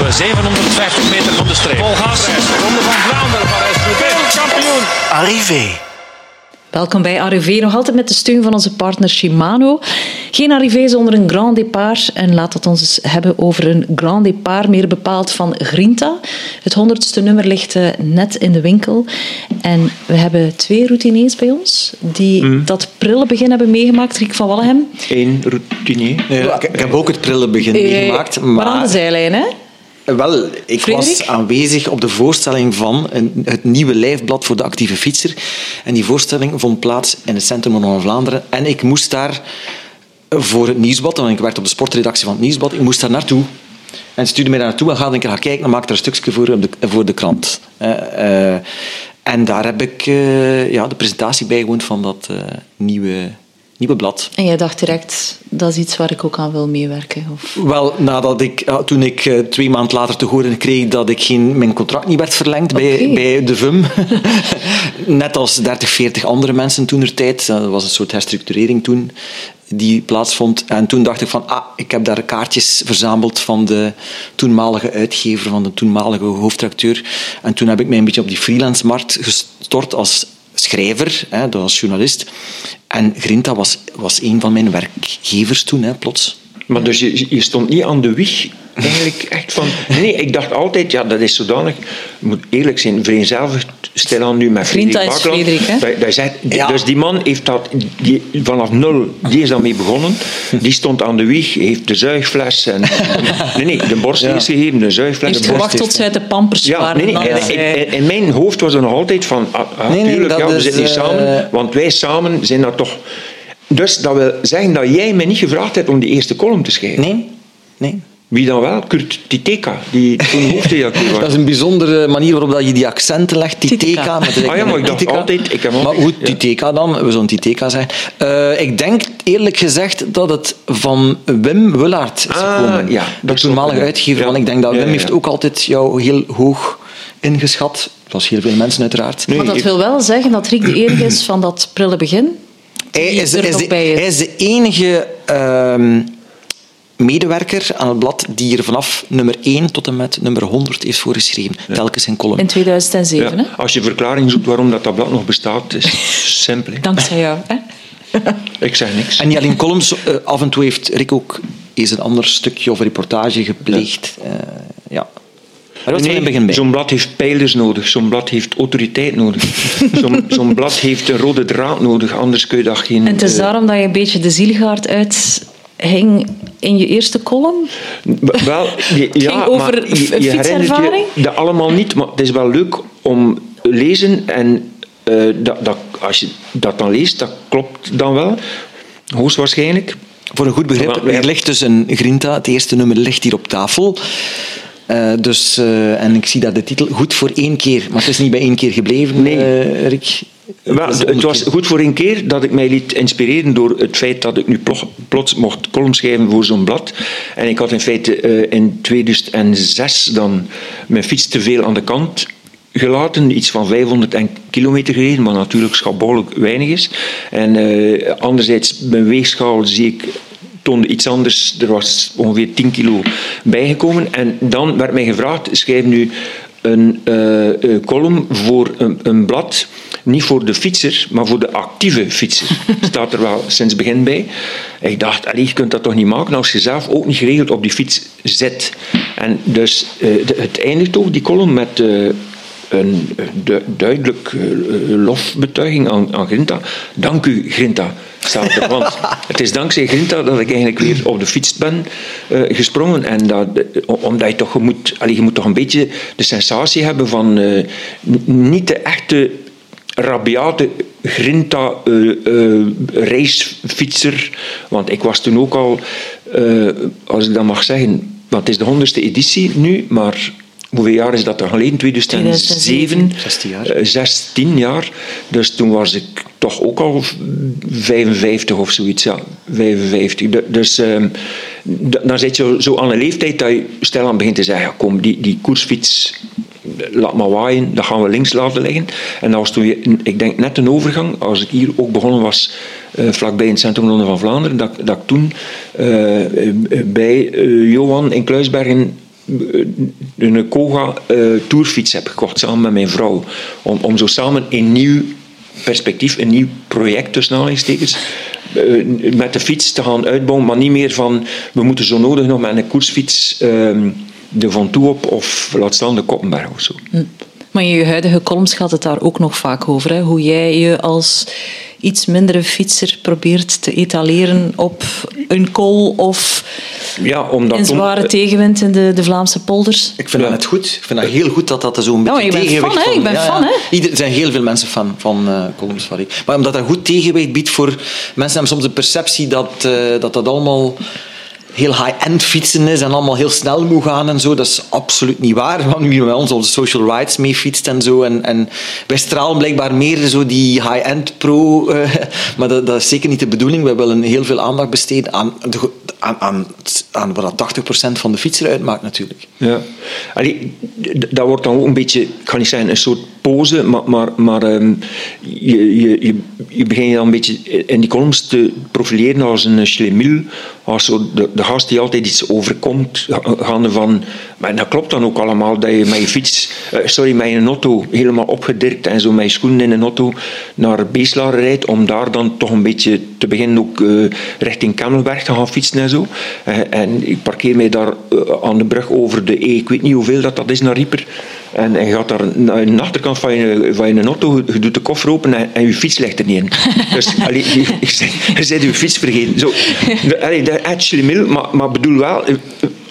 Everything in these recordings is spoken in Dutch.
op 750 meter van de streep. Vol gas. De Ronde van Vlaanderen van roubaix kampioen. Arrivé. Welkom bij Arrivé, nog altijd met de steun van onze partner Shimano. Geen Arrivé zonder een Grand Départ. En laat het ons eens hebben over een Grand Départ, meer bepaald van Grinta. Het honderdste nummer ligt eh, net in de winkel. En we hebben twee routiniers bij ons die Mhm. dat prille begin hebben meegemaakt. Riek van Wallegem. Eén routinier. Ik, ik heb ook het prille begin Eh, meegemaakt. Maar aan de Maar zijlijn, hè? Wel, ik Frederik? was aanwezig op de voorstelling van een, het nieuwe lijfblad voor de actieve fietser. En die voorstelling vond plaats in het Centrum van Vlaanderen. En ik moest daar voor het nieuwsblad, want ik werkte op de sportredactie van het nieuwsblad, ik moest daar naartoe. En stuurde mij daar naartoe en ga een keer gaan kijken en maak er een stukje voor de, voor de krant. Eh, eh, en daar heb ik eh, ja, de presentatie bijgewoond van dat nieuwe, nieuwe blad. En jij dacht direct, dat is iets waar ik ook aan wil meewerken. Of... Wel, nadat ik, toen ik eh, twee maanden later te horen kreeg dat ik geen, mijn contract niet werd verlengd bij, bij de VUM, net als 30, 40 andere mensen toen er tijd, dat was een soort herstructurering toen die plaatsvond. En toen dacht ik van, ah, ik heb daar kaartjes verzameld van de toenmalige uitgever, van de toenmalige hoofdredacteur. En toen heb ik mij een beetje op die freelance-markt gestort als schrijver, hè, als journalist. En Grinta was, was een van mijn werkgevers toen, hè, plots. Maar dus je, je stond niet aan de wieg eigenlijk echt van... Nee, ik dacht altijd, ja, dat is zodanig... Ik moet eerlijk zijn, vereenzelvigd stilaan nu met Grinta Frederik is hè? Dat- dat zegt- Ja. Dus die man heeft dat... Die, vanaf nul, die is daarmee begonnen. Die stond aan de wieg, heeft de zuigfles en... Nee, nee, de borst Ja. eerst gegeven, de zuigfles... Heeft de borst gewacht tot ze uit de pampers Ja, waren. nee, in, in mijn hoofd was er nog altijd van, ah, ah, Nee, nee, tuurlijk, dat ja, we is, zitten hier eh, samen, want wij samen zijn dat toch... Dus dat wil zeggen dat jij mij niet gevraagd hebt om die eerste column te schrijven. Nee, nee. Wie dan wel? Kurt Titeka, die toen hoofdredacteur was. Dat is een bijzondere manier waarop dat je die accenten legt. Titeka. Titeka. met de- Ah ja, maar ik dacht Titeka. altijd- ik heb maar altijd- ja. Titeka dan. We zullen Titeka zeggen. Eh, ik denk eerlijk gezegd dat het van Wim Willaert is Ah, gekomen. ja, de dat toenmalige uitgever. ja. Want ik denk dat Ja, Wim ja, heeft ook altijd jou heel hoog ingeschat. Zoals heel veel mensen uiteraard. Nee, Maar dat ik- wil wel zeggen dat Riek de enige is van dat prille begin. Hij is, de, hij is de enige ehm, medewerker aan het blad die er vanaf nummer 1 tot en met nummer 100 heeft voorgeschreven. Telkens in column. In 2007, Ja, hè? als je verklaring zoekt waarom dat, dat blad nog bestaat, is simpel. hè. Dankzij jou, hè? Ik zeg niks. En niet alleen columns, eh, af en toe heeft Rick ook eens een ander stukje of reportage gepleegd. Ja. ja. Maar Nee, in het begin bij. Zo'n blad heeft pijlers nodig, zo'n blad heeft autoriteit nodig. Zo'n zo'n blad heeft een rode draad nodig, anders kun je dat geen... En het is eh, daarom dat je een beetje de zielgaard uithing in je eerste column. Wel, je, ja, ging over maar je, fietservaring? je dat allemaal niet, maar het is wel leuk om lezen en eh, dat, dat, als je dat dan leest, dat klopt dan wel, hoogstwaarschijnlijk. Voor een goed begrip, er ligt dus een Grinta, het eerste nummer ligt hier op tafel. Eh, dus, eh, en ik zie daar de titel goed voor één keer. Maar het is niet bij één keer gebleven, Nee. eh, Rick. Wel, het was goed voor een keer dat ik mij liet inspireren door het feit dat ik nu plo- plots mocht column schrijven voor zo'n blad. En ik had in feite eh, in 2006 dan mijn fiets te veel aan de kant gelaten, iets van 500 en kilometer gereden, wat natuurlijk schabouwelijk weinig is. En eh, anderzijds, mijn weegschaal zie ik toonde iets anders. Er was ongeveer 10 kilo bijgekomen. En dan werd mij gevraagd, schrijf nu een eh, column voor een, een blad, niet voor de fietser, maar voor de actieve fietser. Staat er wel sinds begin bij. Ik dacht, allee, je kunt dat toch niet maken als je zelf ook niet geregeld op die fiets zit. En dus eh, de- het eindigt ook, die column, met eh, een eh, du- duidelijk lofbetuiging aan, aan Grinta. Dank u, Grinta, staat er. Want het is dankzij Grinta dat ik eigenlijk weer op de fiets ben gesprongen. En dat, omdat je toch, je moet, allee, je moet toch een beetje de sensatie hebben van niet de echte rabiate Grinta eh, racefietser. Want ik was toen ook al, eh, als ik dat mag zeggen, want het is de honderdste editie nu, maar hoeveel jaar is dat dan geleden? 2007. 16 jaar. 16 jaar. Dus toen was ik toch ook al 55 of zoiets. Ja, 55. Du- Dus ehm, dan zit je zo aan een leeftijd dat je stel aan begint te zeggen: kom, die, die koersfiets, laat maar waaien, dat gaan we links laten liggen. En dat was toen, ik denk net een overgang, als ik hier ook begonnen was, eh, vlakbij het Centrum Ronde van Vlaanderen, dat, dat ik toen eh, eh, bij Johan in Kluisbergen een Koga uh, tourfiets heb gekocht samen met mijn vrouw. Om, om zo samen een nieuw perspectief, een nieuw project tussen aanhalingstekens, uh, met de fiets te gaan uitbouwen, maar niet meer van we moeten zo nodig nog met een koersfiets uh, de Van Toe op of laat staan de Koppenberg of zo. Hm. Maar in je huidige columns gaat het daar ook nog vaak over. Hè? Hoe jij je als iets mindere fietser probeert te etaleren op een kool of ja, omdat in zware tegenwind in de, de Vlaamse polders. Ik vind dat net goed. Ik vind dat heel goed dat dat zo'n beetje oh, tegenwicht van... Ik ben fan, hè? Er zijn heel veel mensen fan van uh, columns van Maar omdat dat goed tegenwicht biedt voor... Mensen hebben soms de perceptie dat uh, dat, dat allemaal heel high-end fietsen is en allemaal heel snel moet gaan en zo. Dat is absoluut niet waar. Want wie bij ons onze social rides mee fietst en zo. En, en wij stralen blijkbaar meer zo die high-end pro. Uh, maar dat, dat, is zeker niet de bedoeling. We willen heel veel aandacht besteden aan, de, aan, aan, aan wat 80% van de fietser uitmaakt natuurlijk. Ja. Allee, dat wordt dan ook een beetje, ik ga niet zeggen een soort pose, maar, maar, um, je, je, je, je dan een beetje in die columns te profileren als een schlemiel, als zo de, gast die altijd iets overkomt, gaande van, maar dat klopt dan ook allemaal, dat je met je fiets, uh, sorry, met je auto helemaal opgedirkt en zo met je schoenen in een auto naar Beeslaar rijdt, om daar dan toch een beetje te beginnen ook uh, richting Kemmelberg te gaan fietsen en zo. Uh, en ik parkeer mij daar aan de brug over de E, ik weet niet hoeveel dat, dat is naar Rieper. En, en je gaat daar naar de achterkant van je, van je auto, je doet de koffer open en, en je fiets ligt er niet in. Dus allee, je, je, je, fiets vergeten. Zo, allee, dat is actually maar, maar bedoel wel,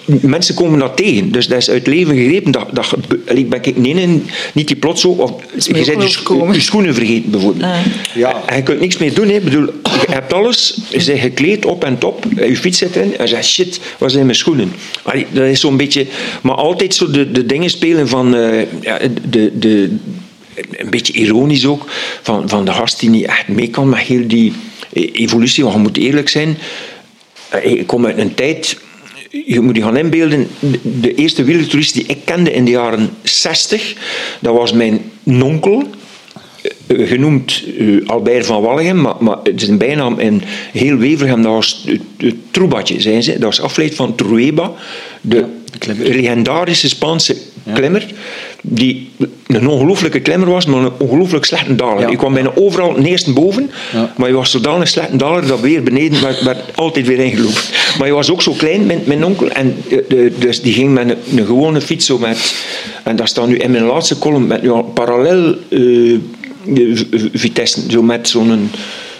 mensen komen dat tegen. Dus dat is uit leven gegrepen. Dat, dat, ik ben ik nee, niet die plots zo. Of, je bent je, je, schoenen vergeten, bijvoorbeeld. Ah. Ja. En je kunt niks meer doen. Hè. Bedoel, je hebt alles, je bent gekleed op en top, je fiets zit erin, en je zegt, shit, waar zijn mijn schoenen? Allee, dat is zo'n beetje... Maar altijd zo de, de dingen spelen van... Uh, ja, de, de, een beetje ironisch ook, van, van de gast die niet echt mee kan met heel die evolutie. Want je moet eerlijk zijn, eh, ik kom uit een tijd je moet je gaan inbeelden, de eerste wielertoerist die ik kende in de jaren 60, dat was mijn nonkel, genoemd uh, Albert van Walligem, maar, maar het is een bijnaam in heel Wevergem, dat was het Troebatje, zijn ze. Dat was afgeleid van Trueba, de legendarische Spaanse klimmer, die een ongelooflijke klimmer was, maar een ongelooflijk slechte daler. Ik kwam bijna overal eerst boven, maar je was zodanig slechte daler dat weer beneden werd, werd altijd weer ingelopen. Maar je was ook zo klein, mijn, mijn onkel, en eh, de, dus die ging met een, een, gewone fiets zo met, en dat staat nu in mijn laatste column, met ja, parallel uh, Vitesse, zo met zo'n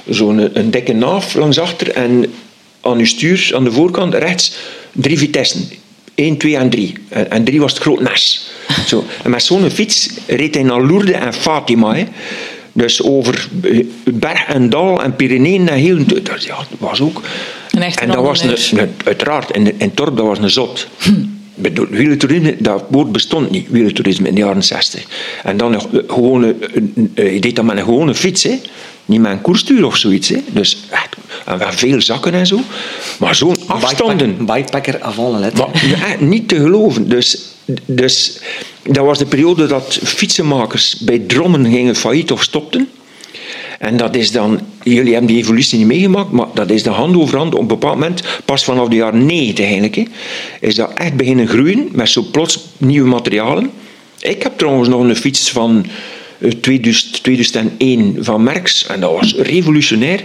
zo'n een dikke naaf langs achter en aan je stuur, aan de voorkant, rechts, drie Vitessen. 1, 2 en 3. En 3 was het groot Nes. Zo. En met zo'n fiets reed hij naar Lourdes en Fatima. Hè. Dus over eh, berg en dal en Pyreneeën en heel... Dat, ja, dat was ook... en dat was een, een, uiteraard, in, in Torp, dat was een zot. Hm. Wielertoerisme, dat woord bestond niet, wielertoerisme in de jaren 60. En dan nog, gewone, je deed dat met een gewone fiets, hè. niet met een koerstuur of zoiets. Hè. Dus en veel zakken en zo. Maar zo'n afstanden. Bikepacker lettre. Maar, niet te geloven. Dus, dus dat was de periode dat fietsenmakers bij Drommen gingen failliet of stopten. En dat is dan, jullie hebben die evolutie niet meegemaakt, maar dat is de hand over hand op een bepaald moment, pas vanaf de jaren 90 eigenlijk, is dat echt beginnen groeien met zo plots nieuwe materialen. Ik heb trouwens nog een fiets van 2001 van Merckx en dat was revolutionair.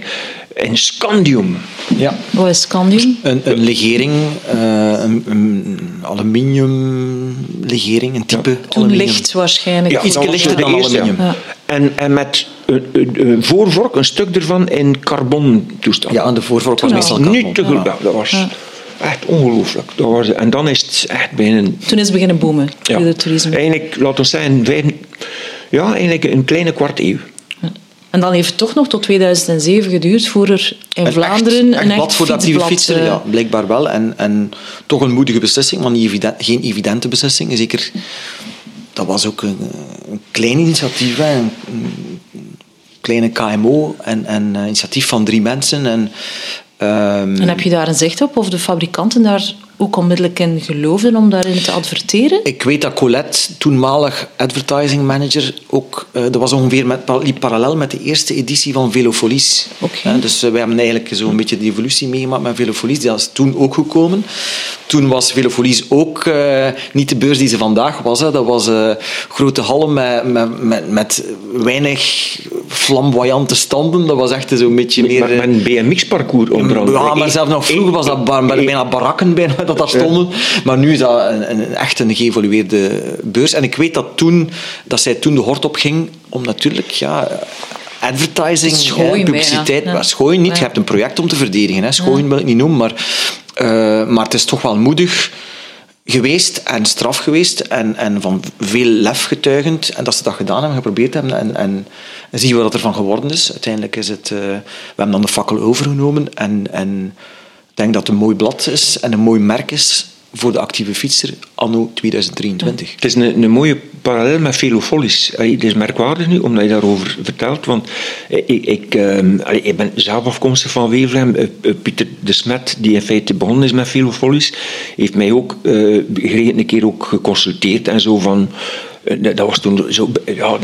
En scandium. Ja. Wat is scandium? Een, een legering, uh, een, een aluminiumlegering, een type ja. Toen licht waarschijnlijk. Ja, iets lichter dan aluminium. Ja. En, en met een, een, voorvork, een stuk ervan in carbon toestand. Ja, en de voorvork was meestal carbon. Niet te goed, dat was echt ongelooflijk. Dat was, en dan is het echt beginnen... Toen is het beginnen boomen, ja. toerisme. Eigenlijk, laten we zeggen, vijf, ja, eigenlijk een kleine kwart eeuw. En dan heeft het toch nog tot 2007 geduurd voor er in en Vlaanderen echt, een echt voor de actieve fietser. Ja, blijkbaar wel. En, en toch een moedige beslissing, niet evident, geen evidente beslissing. Zeker, dat was ook een, een klein initiatief, een, een, kleine KMO en, en initiatief van drie mensen. En, um, en heb je daar een zicht op of de fabrikanten daar ook onmiddellijk in geloofden om daarin te adverteren? Ik weet dat Colette, toenmalig advertising manager, ook, uh, dat was ongeveer met, liep parallel met de eerste editie van Velofolies. Okay. dus uh, we hebben eigenlijk zo'n beetje die evolutie meegemaakt met Velofolies. Die is toen ook gekomen. Toen was Velofolies ook niet de beurs die ze vandaag was. Hè. Dat was grote hallen met, met, met, met, weinig flamboyante standen. Dat was echt zo'n beetje meer... Met, met een BMX-parcours onder andere. Ja, maar zelfs nog vroeger was dat bijna barakken bijna dat daar stonden. Maar nu is dat een, een, echt een geëvolueerde beurs. En ik weet dat, toen, dat zij toen de hort op ging om natuurlijk... Ja, advertising, schooien publiciteit. Ja. Schooien niet, je hebt een project om te verdedigen. Hè. Schooien wil ik niet noemen, maar, uh, maar het is toch wel moedig geweest en straf geweest en, en van veel lef getuigend. En dat ze dat gedaan hebben, geprobeerd hebben. En, en, en zie je wat er van geworden is. Uiteindelijk is het... Uh, we hebben dan de fakkel overgenomen en... en ik denk dat het een mooi blad is en een mooi merk is voor de actieve fietser anno 2023. Het is een, een mooie parallel met Velofolis. Het is merkwaardig nu, omdat je daarover vertelt. Want ik, ik, ik ben zelf afkomstig van Wevelgem. Uh, Pieter de Smet, die in feite begonnen is met Velofolis, heeft mij ook uh, een keer ook geconsulteerd en zo van dat was toen zo, ja,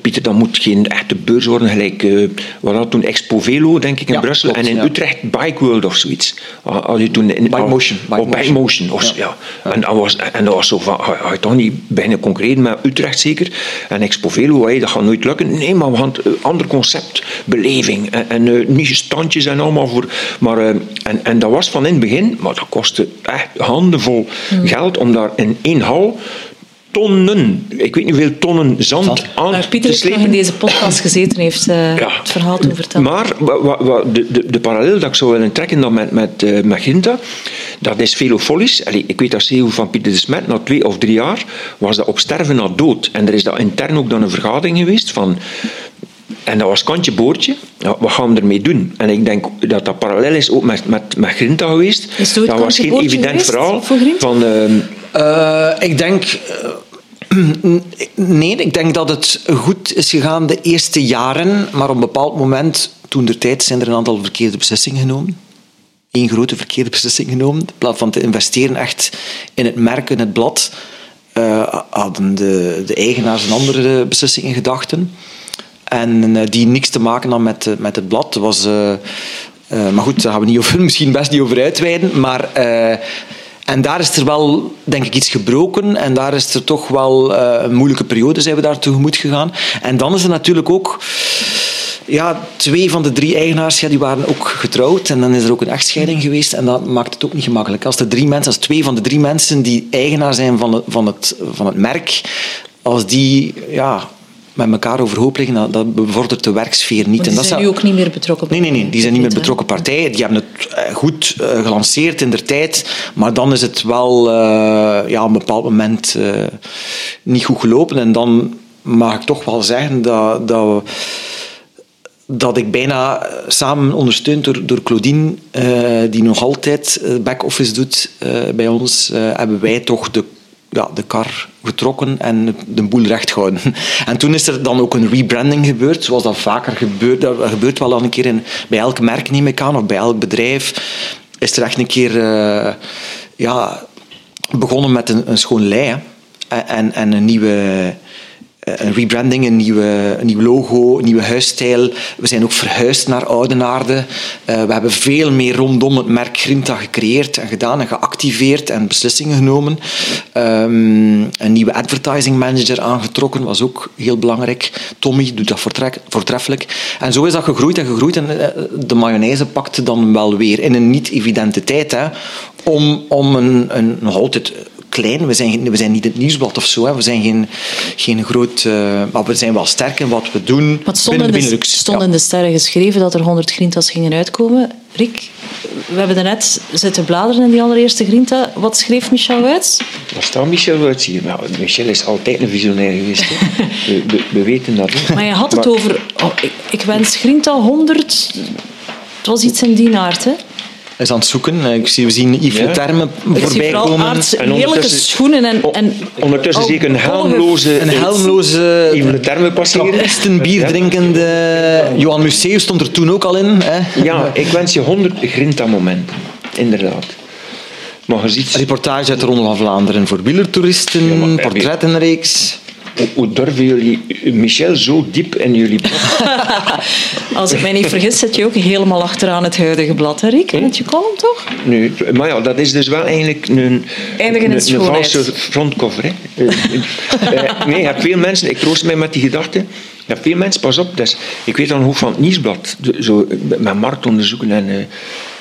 Pieter, dat moet geen echte beurs worden, gelijk, uh, wat had toen Expo Velo, denk ik, in ja, Brussel, klopt, en in ja. Utrecht Bike World of zoiets. Had je toen in, Bike Motion. Bike, oh, Bike Motion, of, ja. En, dat was, en dat was zo van, ga je toch niet beginnen concurreren met Utrecht zeker? En Expo Velo, hey, dat gaat nooit lukken. Nee, maar we gaan een ander concept, beleving, en, en uh, niet standjes en allemaal voor, maar, uh, en, en dat was van in het begin, maar dat kostte echt handenvol Hmm. geld om daar in één hal tonnen, ik weet niet hoeveel tonnen zand, Zand. aan Waar Pieter te is nog slepen. in deze podcast gezeten heeft uh, Ja. het verhaal te vertellen. Maar wa, wa, wa, de, de, de parallel dat ik zou willen trekken dan met, met, uh, met Ginta, dat is Velofolis. Allee, ik weet dat CEO van Pieter de Smet, na twee of drie jaar, was dat op sterven na dood. En er is dat intern ook dan een vergadering geweest van... En dat was kantje boordje. Ja, wat gaan we ermee doen? En ik denk dat dat parallel is ook met, met, met Grinta geweest. Is het ooit dat was geen evident geweest verhaal. Van, uh, Uh, ik denk... Uh, nee, ik denk dat het goed is gegaan de eerste jaren, maar op een bepaald moment, toen der tijd, zijn er een aantal verkeerde beslissingen genomen. Eén grote verkeerde beslissing genomen. In plaats van te investeren echt in het merk, in het blad, uh, hadden de, de eigenaars een andere beslissing in gedachten. En die niks te maken had met, met het blad. Was, maar goed, daar gaan we niet over, misschien best niet over uitweiden. Maar, en daar is er wel, denk ik, iets gebroken. En daar is er toch wel een moeilijke periode zijn we daar tegemoet gegaan. En dan is er natuurlijk ook... Ja, twee van de drie eigenaars ja, die waren ook getrouwd. En dan is er ook een echtscheiding geweest. En dat maakt het ook niet gemakkelijk. Als, de drie mensen, als twee van de drie mensen die eigenaar zijn van het, van het, van het merk... Als die... Ja, met elkaar overhoop liggen, dat, dat bevordert de werksfeer niet. En dat zijn nu ook niet meer betrokken Nee, nee, nee, die zijn niet meer betrokken partijen. Die hebben het uh, goed uh, gelanceerd in der tijd, maar dan is het wel uh, ja, op een bepaald moment niet goed gelopen. En dan mag ik toch wel zeggen dat, dat we dat ik bijna samen ondersteund door, door Claudine, uh, die nog altijd back-office doet bij ons, hebben wij toch de, ja, de kar getrokken en de boel recht gehouden. En toen is er dan ook een rebranding gebeurd, zoals dat vaker gebeurt. Dat gebeurt wel al een keer in, bij elk merk, neem ik aan, of bij elk bedrijf. Is er echt een keer ja, begonnen met een, een schoon lei en, en, en een nieuwe een rebranding, een, nieuwe, een nieuw logo, een nieuwe huisstijl. We zijn ook verhuisd naar Oudenaarde. Uh, we hebben veel meer rondom het merk Grinta gecreëerd en gedaan en geactiveerd en beslissingen genomen. Um, een nieuwe advertising manager aangetrokken, was ook heel belangrijk. Tommy doet dat voortreffelijk. En zo is dat gegroeid en gegroeid. En uh, de mayonaise pakte dan wel weer in een niet-evidente tijd. Hè, om, om een, een, nog altijd klein. We zijn, we zijn niet het nieuwsblad of zo. Hè. We zijn geen, geen groot... Uh, maar we zijn wel sterk in wat we doen. Het stond, in de, stond ja. in de sterren geschreven dat er 100 grintas gingen uitkomen. Rick, we hebben daarnet zitten bladeren in die allereerste grinta. Wat schreef Michel Wuits? Daar staat Michel Wuits hier. Michel is altijd een visionair geweest. we, we, we, weten dat. Hè. Maar je had het maar... over... Oh, ik, ik wens grinta 100... Het was iets in die aard, hè? Is aan het zoeken. Ik zie, we zien Yves ja. Termen voorbij komen. Aards, en heerlijke schoenen en... en ondertussen zie ik een helmloze... Een helmloze... Yves Termen passeren. bier drinkende... Johan Museeuw stond er toen ook al in. Hè? Ja, ik wens je 100 grinta-momenten. Inderdaad. Maar je ziet, Reportage uit de Ronde van Vlaanderen voor wielertoeristen, Ja, portrettenreeks. Hoe, hoe durven jullie Michel zo diep in jullie blad? Als ik mij niet vergis, zit je ook helemaal achteraan het huidige blad, hè, Rick? Met je column, toch? Nu, maar ja, dat is dus wel eigenlijk een, in een, een valse frontcover. Hè. Eh, eh, nee, je hebt veel mensen, ik troost mij met die gedachte, hebt veel mensen, pas op, dus, ik weet dan ook van het nieuwsblad, zo, met marktonderzoeken en, eh,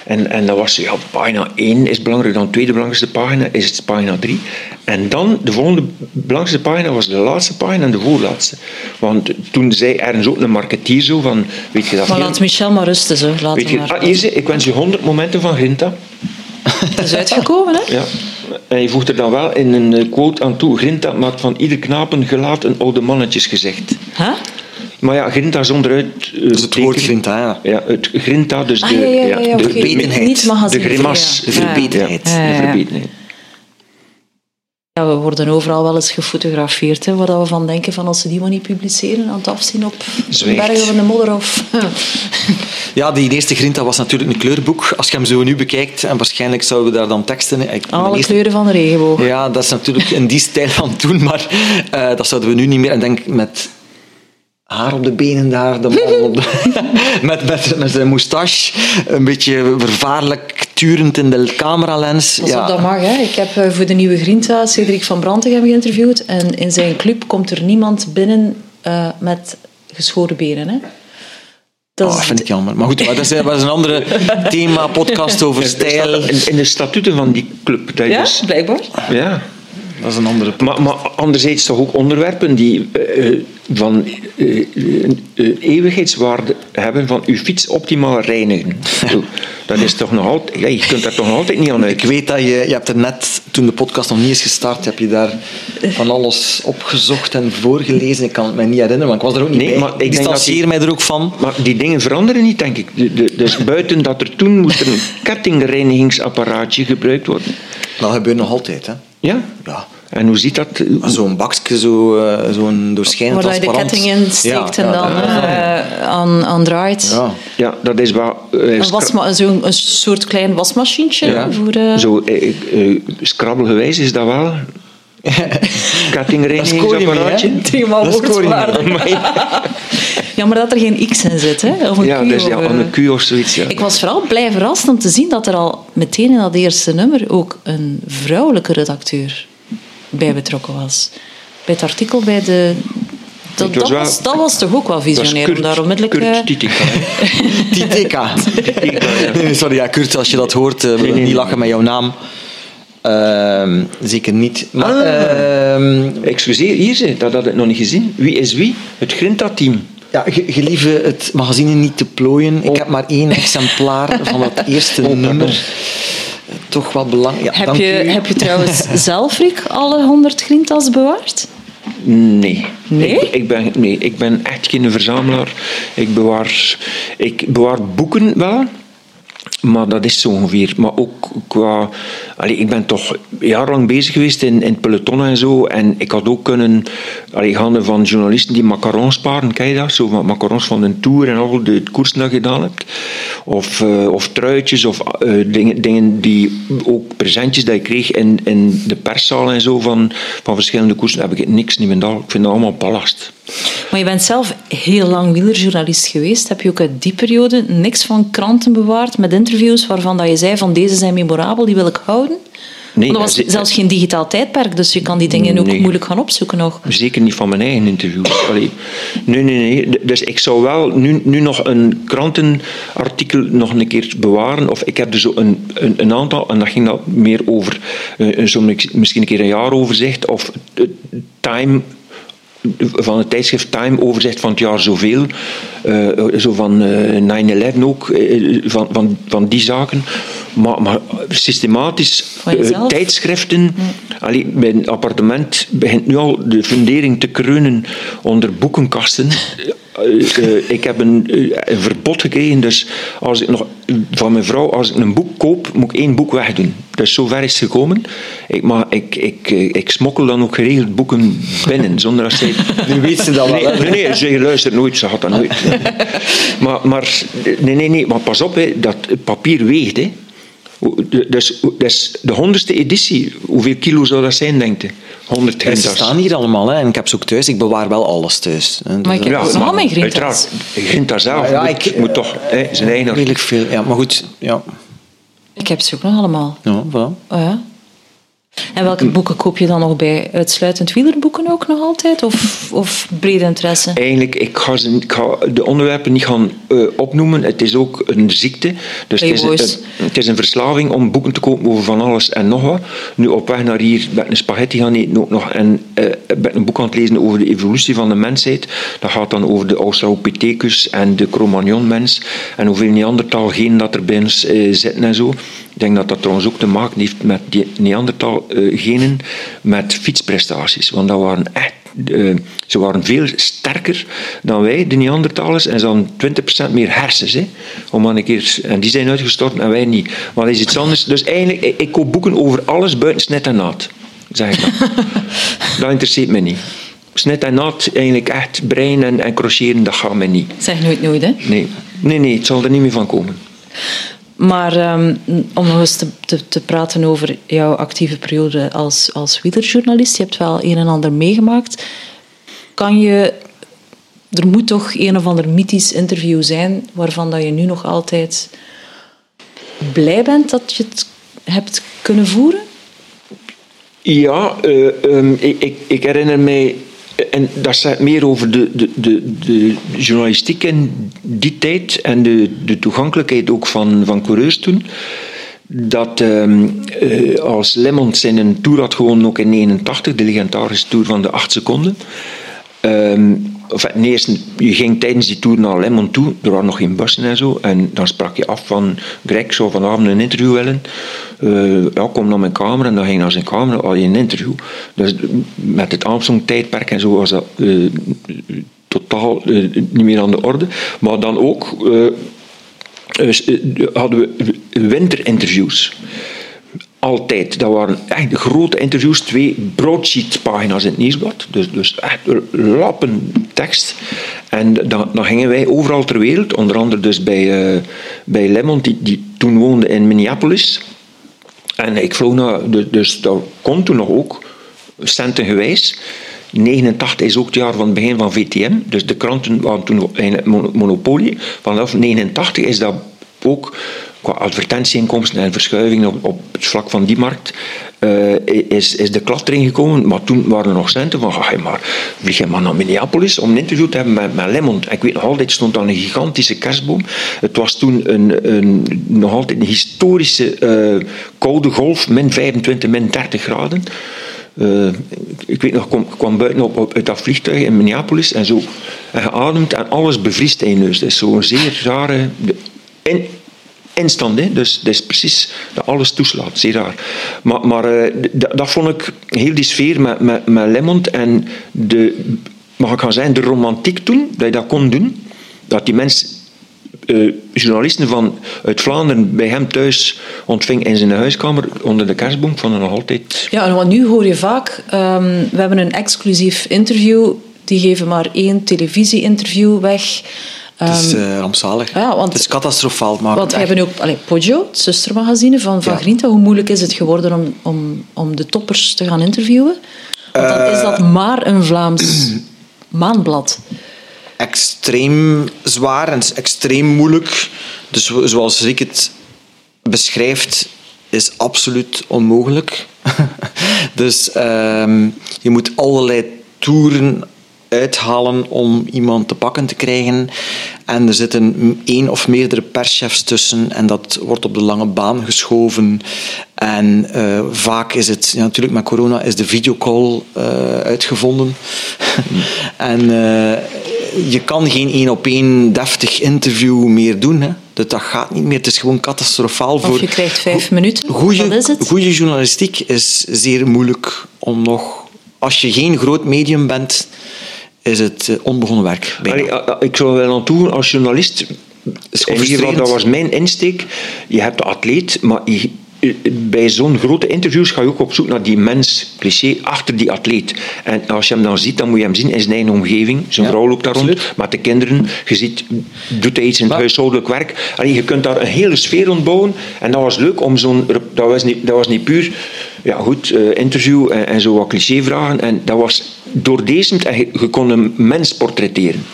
en, en dat was ja, pagina 1 is belangrijker dan de tweede belangrijkste pagina, is het pagina 3. En dan, de volgende belangrijkste pagina was de laatste pagina en de voorlaatste. Want toen zei ergens ook een marketeer zo van, weet je dat Maar laat Michel maar rusten, zo. Laat Weet je, maar. ah, ik wens je 100 momenten van Grinta. Het is uitgekomen, hè? Ja. En je voegt er dan wel in een eh, quote aan toe. Grinta maakt van ieder knapen gelaat een oude mannetjes gezegd. Huh? Maar ja, Grinta zonder uit... eh, Dus het woord teken- Grinta, ja. Ja, het Grinta, dus Ah, de, ja, ja, ja, ja, de, verbetenheid. De grimas. Ja. de verbetenheid. Ja, ja, de ja. verbetenheid. Ja, we worden overal wel eens gefotografeerd, hè, waar we van denken van als ze die maar niet publiceren, aan het afzien op een Zwijgt. berg of in de modder of... Ja, die eerste Grinta was natuurlijk een kleurboek. Als je hem zo nu bekijkt, en waarschijnlijk zouden we daar dan teksten... ik- mijn Alle eerste- kleuren van de regenboog. Ja, dat is natuurlijk in die stijl van toen, maar eh, dat zouden we nu niet meer. En denk met haar op de benen daar, de man op de, met, met, met zijn moustache, een beetje vervaarlijk turend in de cameralens. Pas op, dat mag. Hè. Ik heb eh, voor de nieuwe Grinta Cedric van Brantegem geïnterviewd en in zijn club komt er niemand binnen eh, met geschoren benen. Hè. Dat Oh, vind ik jammer. Maar goed, dat is, dat is een andere thema, podcast over stijl. In, in de statuten van die club. Dat Ja, is, blijkbaar. ja. Dat is een andere Maar, maar anderzijds toch ook onderwerpen die eh, eh, van eh, eeuwigheidswaarde hebben van uw fiets optimaal reinigen. Dat is toch nog altijd... Ja, je kunt daar toch nog altijd niet aan uit. Ik weet dat je, je hebt er net, toen de podcast nog niet is gestart, heb je daar van alles opgezocht en voorgelezen. Ik kan het mij niet herinneren, want ik was er ook niet Nee, bij. maar ik distancieer die- mij er ook van. Maar die dingen veranderen niet, denk ik. De- de- dus buiten dat er toen moest er een kettingreinigingsapparaatje gebruikt worden. Dat gebeurt nog altijd, hè. Ja? Ja. En hoe ziet dat? Zo'n bakje, zo, eh, zo'n doorschijnend Waar je de transparant. ketting in steekt Ja, en ja, dan eh, aan, aan draait. Ja. Ja, dat is wat... eh, Een, scra- wasma- zo'n een soort klein wasmachientje. Ja. Voor, eh, Zo, eh, eh, scrabbelgewijs is dat wel. Kettingreinigingsapparaatje. Dat Tegen mijn Dat scoor je woordwaarde. Ja, maar dat er geen X in zit, hè? Of een Ja, Q dus of, ja, eh, aan een Q of zoiets. Ja. Ik was vooral blij verrast om te zien dat er al meteen in dat eerste nummer ook een vrouwelijke redacteur bij betrokken was. Bij het artikel bij de... Dat, was dat, wel- was, dat was toch ook wel visionair om daar onmiddellijk... eh, Kurt. Nee, nee, sorry, ja, Kurt, als je dat hoort, eh, we willen nee, niet lachen met jouw naam. Ehm, zeker niet. Maar, Ah. ehm, Excuseer, hier ze, dat had ik nog niet gezien. Wie is wie? Het Grinta-team. Ja, ge- gelieve het magazine niet te plooien. Ik heb maar één exemplaar van het eerste Oh, nummer. Toch wel belangrijk. Ja, heb, dank je, u. heb je trouwens zelf, Rick, alle 100 grintas bewaard? Nee. Nee? Ik, ik ben, nee, ik ben echt geen verzamelaar. Ik bewaar, ik bewaar boeken wel. Maar dat is zo ongeveer. Maar ook qua... Ik ben toch jarenlang bezig geweest in, in peloton en zo. En ik had ook kunnen... Allee, gaande van journalisten die macarons sparen, ken je dat? Zo van macarons van de Tour en al de koersen dat je gedaan hebt. Of, eh, of truitjes of eh, dingen, dingen die... Ook presentjes dat ik kreeg in, in de perszaal en zo van, van verschillende koersen. Heb ik niks niet meer. Ik vind dat allemaal ballast. Maar je bent zelf heel lang wielerjournalist geweest. Heb je ook uit die periode niks van kranten bewaard met interviews waarvan dat je zei van deze zijn memorabel, die wil ik houden? Nee, Want er was ze- zelfs geen digitaal tijdperk, dus je kan die dingen ook Nee. moeilijk gaan opzoeken nog. Zeker niet van mijn eigen interviews. Allee. Nee, nee, nee. Dus ik zou wel nu, nu nog een krantenartikel nog een keer bewaren. Of ik heb er zo een, een, een aantal, en dat ging dat meer over eh, zo misschien een keer een jaar overzicht. Of eh, Time van het tijdschrift Time overzicht van het jaar zoveel. Eh, zo van eh 9-11 ook, eh, van, van, van die zaken. Maar, maar systematisch eh, tijdschriften. Allee, mijn appartement begint nu al de fundering te kreunen onder boekenkasten. Eh, eh, ik heb een, een verbod gekregen, dus als ik nog, van mijn vrouw, als ik een boek koop, moet ik één boek wegdoen. Dus zover is het gekomen. Ik, maar ik, ik, ik smokkel dan ook geregeld boeken binnen, zonder dat zij... Nu weet ze dat wel. Nee, nee, ze luistert nooit, ze had dat nooit. maar, maar, nee, nee, nee, maar pas op, hè, dat papier weegt. Hè. Dus, dus de honderdste editie, hoeveel kilo zou dat zijn, denkt u? 100 Ze grintas. staan hier allemaal, hè. en ik heb ze ook thuis. Ik bewaar wel alles thuis. hè. Maar ik heb Dus, ook allemaal mijn grintas. Uiteraard, Grinta zelf Ja, moet, ik- moet toch hè, zijn eigen... redelijk veel, ja. Maar goed, ja. Ik heb ze ook nog allemaal. ja voilà. Oh ja. En welke boeken koop je dan nog bij? Uitsluitend wielerboeken ook nog altijd? Of, of brede interesse? Eigenlijk, ik ga, ze, ik ga de onderwerpen niet gaan eh, opnoemen. Het is ook een ziekte. Dus het is, een- het is een verslaving om boeken te kopen over van alles en nog wat. Nu op weg naar hier ben ik een spaghetti gaan eten ook nog. En eh, ben ik een boek aan het lezen over de evolutie van de mensheid. Dat gaat dan over de Australopithecus en de Cro-Magnon-mens. En hoeveel Neandertal-genen dat er bij ons eh, zitten en zo. Ik denk dat dat trouwens ook te maken heeft met die Neandertal-genen met fietsprestaties. Want dat waren echt eh, ze waren veel sterker dan wij, de Neandertalers, en ze hadden 20% meer hersens. Hè, om een keer, en die zijn uitgestorven en wij niet. Maar dat is iets anders. Dus eigenlijk, ik, ik koop boeken over alles buiten snit en naad. Zeg ik dan. dat interesseert me niet. Snit en naad, eigenlijk echt brein en, en crocheteren, dat gaat mij niet. Zeg nooit nooit, hè? Nee. nee, nee, het zal er niet meer van komen. Maar ehm, om nog eens te, te, te praten over jouw actieve periode als, als wielerjournalist. Je hebt wel een en ander meegemaakt. Kan je... Er moet toch een of ander mythisch interview zijn waarvan dat je nu nog altijd blij bent dat je het hebt kunnen voeren? Ja, eh, ehm, ik, ik, ik herinner mij, en dat zegt meer over de, de, de, de journalistiek in die tijd en de, de toegankelijkheid ook van, van coureurs toen. Dat ehm, eh, als Lemmond zijn een tour had gewonnen, ook in 89, de legendarische tour van de 8 seconden. Ehm, enfin, ten eerste, je ging tijdens die tour naar Lemon toe, er waren nog geen bussen en zo, en dan sprak je af van, Greg, zou vanavond een interview willen. Eh, ja, kom naar mijn kamer, en dan ging naar zijn kamer, had je een interview. Dus met het Armstrong-tijdperk en zo was dat eh, totaal eh, niet meer aan de orde. Maar dan ook eh, eh, hadden we winterinterviews. Altijd. Dat waren echt grote interviews, twee broadsheet-pagina's in het nieuwsblad. Dus, dus echt lappen tekst. En dan, dan gingen wij overal ter wereld, onder andere dus bij, uh, bij Lemond, die, die toen woonde in Minneapolis. En ik vloog naar, dus, dus dat kon toen nog ook, centengewijs. 89 is ook het jaar van het begin van VTM. Dus de kranten waren toen een monopolie. Vanaf 89 is dat ook qua advertentieinkomsten en verschuivingen op, het vlak van die markt uh, is, is de klad erin gekomen. Maar toen waren er nog centen van, ga maar, vlieg je maar naar Minneapolis om een interview te hebben met, met. Ik weet nog altijd, stond daar een gigantische kerstboom. Het was toen een, een, nog altijd een historische uh, koude golf, min 25, min 30 graden. Uh, ik weet nog, ik kwam, buiten op, op, uit dat vliegtuig in Minneapolis en zo en geademd en alles bevriest in je neus. Dat is zo'n zeer rare... In, instant, dus dat is precies dat alles toeslaat, zeer raar. Maar, maar uh, dat, vond ik heel die sfeer met, met, met Lemond en de, mag ik gaan zeggen, de romantiek toen, dat je dat kon doen, dat die mensen uh, journalisten van, uit Vlaanderen bij hem thuis ontving in zijn huiskamer onder de kerstboom. Vond nog altijd... Ja, want nu hoor je vaak... Um, we hebben een exclusief interview. Die geven maar één televisie-interview weg. Het is uh, rampzalig. Ja, want, het is catastrofaal. Maar want we hebben ook allee, Poggio, het zustermagazine van, van ja. Grinta. Hoe moeilijk is het geworden om, om, om de toppers te gaan interviewen? Want dan uh, is dat maar een Vlaams maandblad extreem zwaar en extreem moeilijk. Dus zoals Rick het beschrijft, is absoluut onmogelijk. dus um, je moet allerlei toeren uithalen om iemand te pakken te krijgen. En er zitten één of meerdere perschefs tussen en dat wordt op de lange baan geschoven. En uh, vaak is het, ja, natuurlijk met corona is de videocall uh, uitgevonden. en uh, je kan geen één op één deftig interview meer doen. Hè. Dat, dat gaat niet meer. Het is gewoon catastrofaal. Of voor je krijgt vijf minuten. Goede journalistiek is zeer moeilijk om nog... Als je geen groot medium bent, is het onbegonnen werk. Allee, ik zou wel aan toe als journalist... In ieder geval, dat was mijn insteek. Je hebt de atleet, maar je, eh, bij zo'n grote interviews ga je ook op zoek naar die mens, cliché, achter die atleet. En als je hem dan ziet, dan moet je hem zien in zijn eigen omgeving. Zijn Ja, vrouw loopt daar rond, met de kinderen. Je ziet, doet hij iets in het huishoudelijk werk. Allee, je kunt daar een hele sfeer rondbouwen. En dat was leuk om zo'n... Dat was niet, dat was niet puur... Ja, goed, eh, interview en, en zo wat clichévragen. En dat was doordezend en je, je kon een mens portretteren.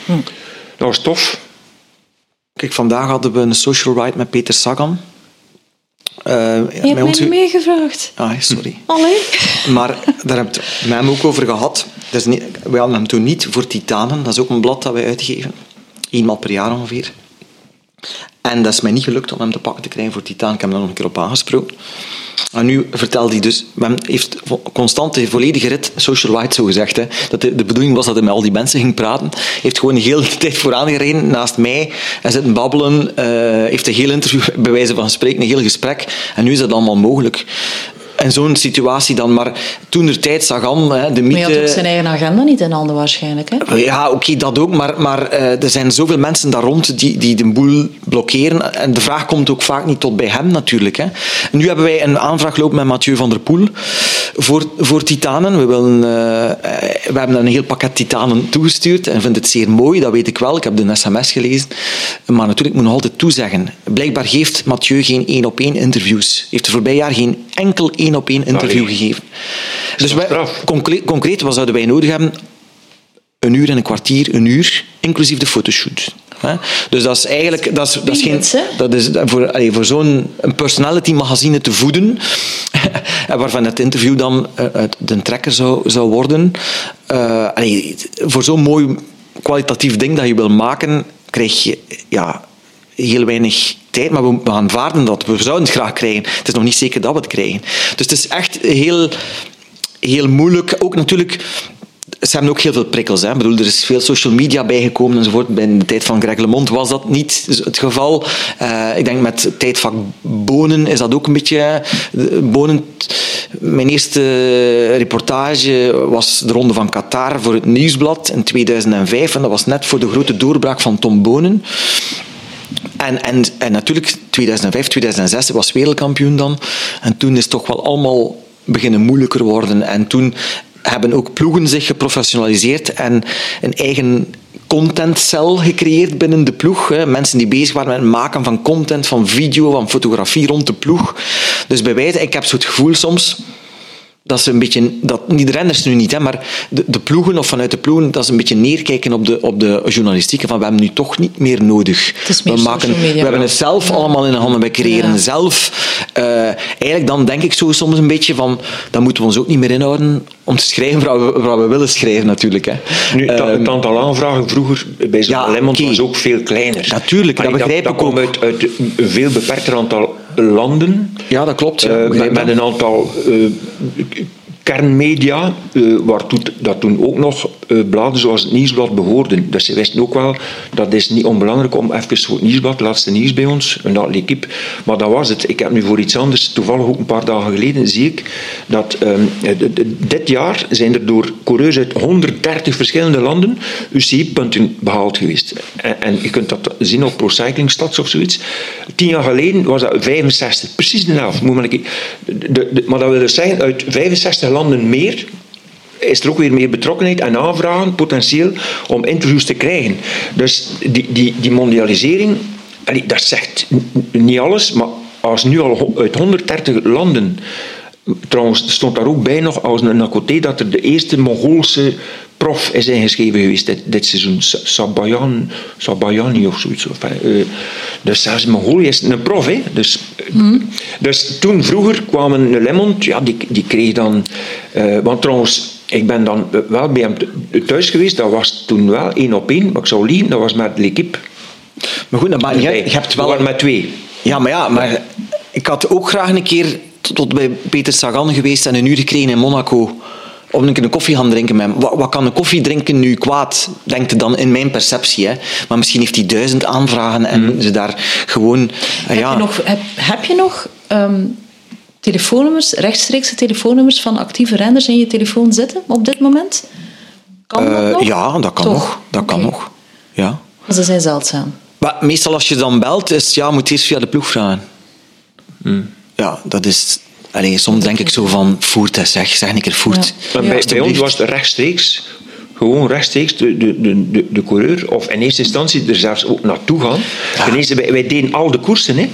Dat was tof. Kijk, vandaag hadden we een social ride met Peter Sagan. Eh, Je hebt mij niet meegevraagd. Ah, sorry. Allee. Maar daar hebben we het met hem ook over gehad. Dat is niet, wij hadden hem toen niet voor Titanen. Dat is ook een blad dat wij uitgeven. Eenmaal per jaar ongeveer. En dat is mij niet gelukt om hem te pakken te krijgen voor Titaan. Ik heb hem nog een keer op aangesproken. En nu vertelde hij dus... Men heeft constant de volledige rit, social ride zo gezegd, hè, dat de, de bedoeling was dat hij met al die mensen ging praten. heeft gewoon de hele tijd vooraan gereden naast mij en zitten babbelen. eh, heeft een heel interview, bij wijze van spreken, een heel gesprek. En nu is dat allemaal mogelijk. En zo'n situatie dan. Maar toen de tijd zag aan, de Maar mythe... je had ook zijn eigen agenda niet in handen waarschijnlijk. Hè? Ja, oké, dat ook. Maar, maar eh, er zijn zoveel mensen daar rond die, die de boel blokkeren. En de vraag komt ook vaak niet tot bij hem natuurlijk. Hè. Nu hebben wij een aanvraag lopen met Mathieu van der Poel voor, voor Titanen. We, willen, eh, eh, we hebben een heel pakket Titanen toegestuurd en vinden het zeer mooi, dat weet ik wel. Ik heb de sms gelezen. Maar natuurlijk moet ik nog altijd toezeggen. Blijkbaar geeft Mathieu geen één-op-één interviews. Heeft er voorbij jaar geen enkel één-op-één interview Allee. gegeven. Dus wij, concreet, concreet, wat zouden wij nodig hebben? een uur en een kwartier, een uur, inclusief de fotoshoot. Hè? Dus dat is eigenlijk dat is, dat is geen, dat is voor, allee, voor zo'n een personality magazine te voeden, en waarvan het interview dan eh, uit de trekker zou, zou worden. eh, allee, voor zo'n mooi kwalitatief ding dat je wil maken, krijg je ja, heel weinig tijd, maar we, aanvaarden dat. We zouden het graag krijgen. Het is nog niet zeker dat we het krijgen. Dus het is echt heel, heel moeilijk. Ook natuurlijk ze hebben ook heel veel prikkels. Hè. Ik bedoel, er is veel social media bijgekomen enzovoort. Bij de tijd van Greg LeMond was dat niet het geval. Eh, ik denk met het tijdvak Bonen is dat ook een beetje... Bonen, mijn eerste reportage was de Ronde van Qatar voor het Nieuwsblad in 2005. En dat was net voor de grote doorbraak van Tom Bonen. En, en, en natuurlijk, 2005, 2006 was wereldkampioen dan. En toen is het toch wel allemaal beginnen moeilijker worden. En toen hebben ook ploegen zich geprofessionaliseerd en een eigen contentcel gecreëerd binnen de ploeg. Mensen die bezig waren met het maken van content, van video, van fotografie rond de ploeg. Dus bij wijze, ik heb zo het gevoel soms dat ze een beetje, dat, niet de renners nu niet, hè, maar de, de ploegen of vanuit de ploegen, dat ze een beetje neerkijken op de, op de journalistiek. Van we hebben nu toch niet meer nodig. Het is meer we, maken, media. we hebben het zelf allemaal in de handen. We creëren Ja. zelf. eh, eigenlijk dan denk ik zo soms een beetje van, dan moeten we ons ook niet meer inhouden om te schrijven wat we, willen schrijven natuurlijk. Hè. Nu, het, Ehm, het aantal aanvragen vroeger bij zo'n ja, was ook veel kleiner. Natuurlijk, dat begrijp dat ik ook. Uit, uit een veel beperkter aantal landen. ja, dat klopt. Ja, Eh, met, met een aantal eh, kernmedia, eh, waartoe dat toen ook nog eh, bladen zoals het Nieuwsblad behoorden. Dus ze wisten ook wel, dat is niet onbelangrijk om even voor het Nieuwsblad, laatste nieuws bij ons, en dat maar dat was het. Ik heb nu voor iets anders, toevallig ook een paar dagen geleden, zie ik dat ehm, eh, dit jaar zijn er door coureurs uit 130 verschillende landen UCI-punten behaald geweest. En, je kunt dat zien op Pro Cycling Stats of zoiets. Tien jaar geleden was dat 65, precies de helft. Moet maar, een maar dat wil dus zeggen, uit 65 landen meer is er ook weer meer betrokkenheid en aanvragen, potentieel, om interviews te krijgen. Dus die, die, die mondialisering, dat zegt niet alles, maar als nu al uit 130 landen, trouwens stond daar ook bij nog als een Nakoté dat er de eerste Mongoolse prof is ingeschreven geweest dit, dit seizoen, Sa- Sabayan, Sabayani of zoiets. Of, eh, dus zelfs Mongolië is een prof. Hè. Dus, eh, dus toen vroeger kwamen een Lemond, ja, die, die kreeg dan... eh, want trouwens, ik ben dan wel bij hem thuis geweest, dat was toen wel één op één, maar ik zou liegen, dat was met l'équipe. Maar goed, dat maakt niet uit. erbij. Je hebt We wel... waren met twee. Ja, maar ja, maar ik had ook graag een keer tot, tot bij Peter Sagan geweest en een uur gekregen in Monaco. Om een keer een koffie gaan drinken met hem. Wat, wat kan een koffie drinken nu kwaad? Denkt hij dan in mijn perceptie. Hè? Maar misschien heeft hij duizend aanvragen en moeten ze daar gewoon. eh, Heb, ja. je nog, heb, heb je nog ehm, telefoonnummers, rechtstreekse telefoonnummers van actieve renners in je telefoon zitten op dit moment? Kan dat Eh, nog? ja, dat kan Toch? nog. Dat kan nog. Ja. Maar Ze zijn zeldzaam. Maar meestal als je dan belt, is ja, moet je eerst via de ploeg vragen. Ja, ja, dat is... Allee, soms denk ik zo van, voert hè, zeg, zeg een keer voert. Ja. Maar bij, bij ons was het rechtstreeks, gewoon rechtstreeks de, de, de, de, de coureur, of in eerste instantie er zelfs ook naartoe gaan. Ten eerste, wij, wij deden al de koersen. Hè.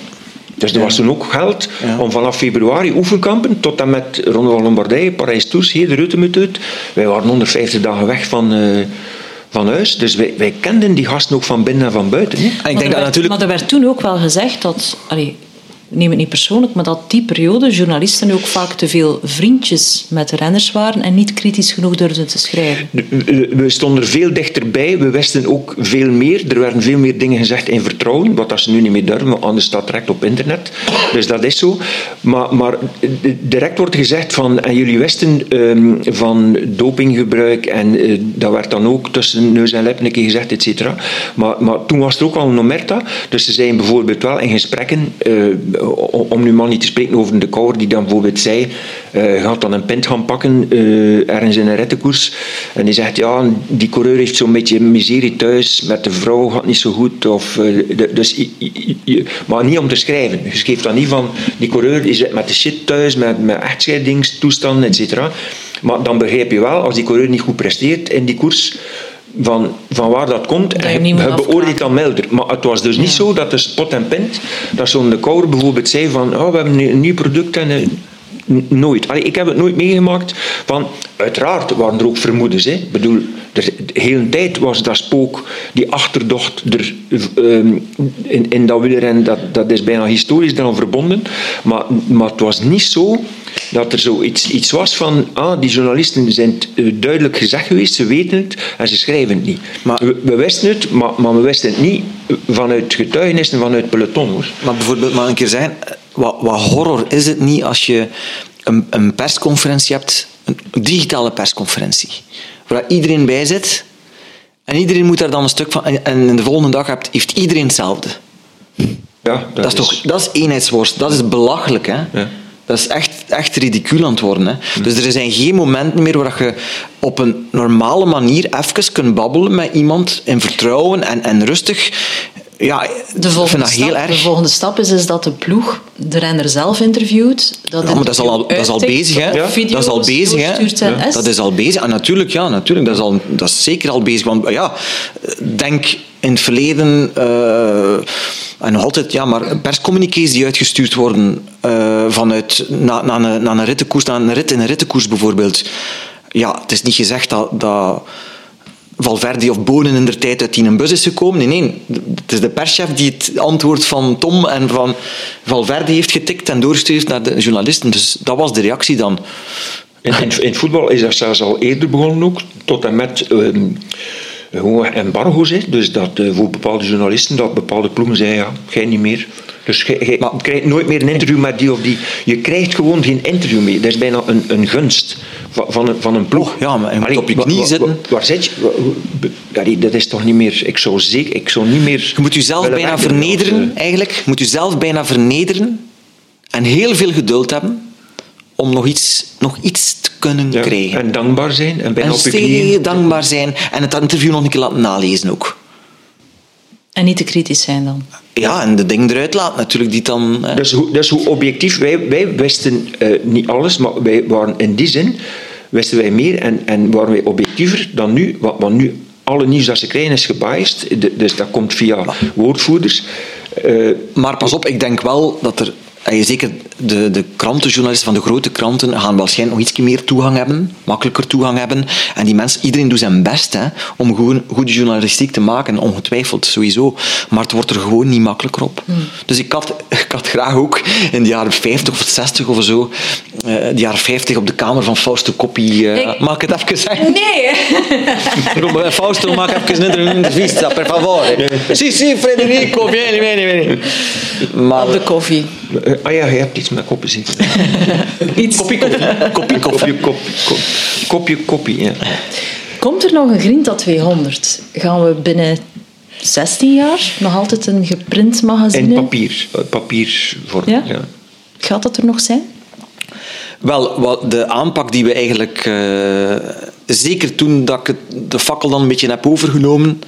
Dus er was toen ook geld Ja. om vanaf februari oefenkampen tot en met Ronde van Lombardije, Parijs-Tours, hier de Rutemut uit. Wij waren 150 dagen weg van, eh, van huis, dus wij, wij kenden die gasten ook van binnen en van buiten. Hè. En ik maar, denk er dat werd, natuurlijk... maar er werd toen ook wel gezegd dat, allee, neem het niet persoonlijk, maar dat die periode journalisten ook vaak te veel vriendjes met renners waren en niet kritisch genoeg durfden te schrijven. We stonden er veel dichterbij. We wisten ook veel meer. Er werden veel meer dingen gezegd in vertrouwen, wat dat ze nu niet meer durven, want anders staat direct op internet. Dus dat is zo. Maar, maar direct wordt gezegd van, en jullie wisten ehm, van dopinggebruik, en eh, dat werd dan ook tussen neus en lippen een keer gezegd, et cetera. Maar, maar toen was er ook al een omerta. Dus ze zijn bijvoorbeeld wel in gesprekken, eh, om nu maar niet te spreken over de kouwer, die dan bijvoorbeeld zei, eh, je gaat dan een pint gaan pakken, eh, ergens in een rettenkoers. En die zegt, ja, die coureur heeft zo'n beetje miserie thuis, met de vrouw gaat niet zo goed. Of, eh, de- dus, maar niet om te schrijven. Je schreef dan niet van, die coureur zit met de shit thuis, met, met echtscheidingstoestanden, et cetera. Maar dan begrijp je wel, als die coureur niet goed presteert in die koers, van, van waar dat komt. Dat je en je moet beoordeelt dan milder. Maar het was dus niet zo dat de spot en pint, dat zo'n de bijvoorbeeld zei van, oh, we hebben een nieuw product en... eh, Nooit. Allee, ik heb het nooit meegemaakt. Van, uiteraard waren er ook vermoedens. Hè. Ik bedoel, er, de hele tijd was dat spook, die achterdocht er, ehm, in, in dat wielrennen, dat, dat is bijna historisch dan verbonden. Maar, maar het was niet zo dat er zoiets iets was van, ah, die journalisten zijn het, eh, duidelijk gezegd geweest, ze weten het en ze schrijven het niet. Maar- we, we wisten het, maar, maar we wisten het niet vanuit getuigenissen vanuit peloton. Hoor. Maar bijvoorbeeld, maar een keer zeggen, wat, wat horror is het niet als je een, een persconferentie hebt, een digitale persconferentie, waar iedereen bij zit en iedereen moet daar dan een stuk van, en, en de volgende dag hebt, heeft iedereen hetzelfde. Ja, Dat, is toch, dat is eenheidsworst, dat is belachelijk, hè? Ja. Dat is echt, echt ridicuul aan het worden. Hè? Dus er zijn geen momenten meer waar je op een normale manier even kunt babbelen met iemand in vertrouwen en, en rustig. Ja, De volgende, dat heel stap, de erg. volgende stap is, is dat de ploeg de renner zelf interviewt. Dat Ja, maar dat is al, dat is al bezig, hè? Ja, dat is al bezig, hè? hè? Dat is al bezig. En natuurlijk, ja, natuurlijk, dat is, al, dat is zeker al bezig. Want ja, denk in het verleden, eh, en nog altijd, ja, maar perscommuniqués die uitgestuurd worden eh, vanuit, na, na, een, na een rittenkoers, na een rit in een rittenkoers bijvoorbeeld. Ja, het is niet gezegd dat, dat Valverde of Bonen in der tijd uit die een bus is gekomen. Nee, nee. Het is de perschef die het antwoord van Tom en van Valverde heeft getikt en doorgestuurd naar de journalisten. Dus dat was de reactie dan. In, in, het voetbal is dat zelfs al eerder begonnen ook, tot en met ehm, gewoon embargo's. Dus dat eh, voor bepaalde journalisten, dat bepaalde ploegen zeiden, ja, jij niet meer. Dus jij Maar- krijgt nooit meer een interview met die of die. Je krijgt gewoon geen interview meer. Dat is bijna een, een gunst van, van, een, van een ploeg. Ja, maar je moet Allee, op je knie wa- zitten. wa- Waar zit je? Wa- wa- Allee, dat is toch niet meer... Ik zou, zeker, ik zou niet meer... Je moet jezelf bijna vernederen, eh, eigenlijk. Je moet jezelf bijna vernederen en heel veel geduld hebben om nog iets, nog iets te kunnen ja, krijgen. En dankbaar zijn en bijna En je knieën. dankbaar zijn en het interview nog een keer laten nalezen ook. En niet te kritisch zijn dan. Ja, en de dingen eruit laten natuurlijk die dan... eh, Dus hoe, dus hoe objectief, wij, wij wisten eh, niet alles, maar wij waren in die zin, wisten wij meer en, en waren wij objectiever dan nu, want, want nu alle nieuws dat ze krijgen is gebiased, de- dus dat komt via woordvoerders. Eh, Maar pas op, ik denk wel dat er... Zeker de, de krantenjournalisten van de grote kranten gaan waarschijnlijk nog iets meer toegang hebben, makkelijker toegang hebben. En die mensen, iedereen doet zijn best hè, om gewoon goede journalistiek te maken, ongetwijfeld, sowieso. Maar het wordt er gewoon niet makkelijker op. Dus ik had, ik had graag ook in de jaren 50 of 60 of zo, eh, de jaren 50 op de kamer van Fausto Coppi, eh, Ik- mag ik het even zeggen? Nee! Fausto, mag even een intervista, per favore. Sì, sì, Federico, vieni, vieni, vieni. Maar, Op de koffie. eh, ah ja, je hebt iets met koppen zitten. Iets. Koppie, koppie, koffie. Kopje, kop, kop, kopje, koppie. Ja. Komt er nog een Grinta 200? Gaan we binnen 16 jaar nog altijd een geprint magazine? In papier, eh, papiervorm. Ja? Ja. Gaat dat er nog zijn? Wel, wat de aanpak die we eigenlijk, eh, zeker toen dat ik het- de fakkel dan een beetje heb overgenomen,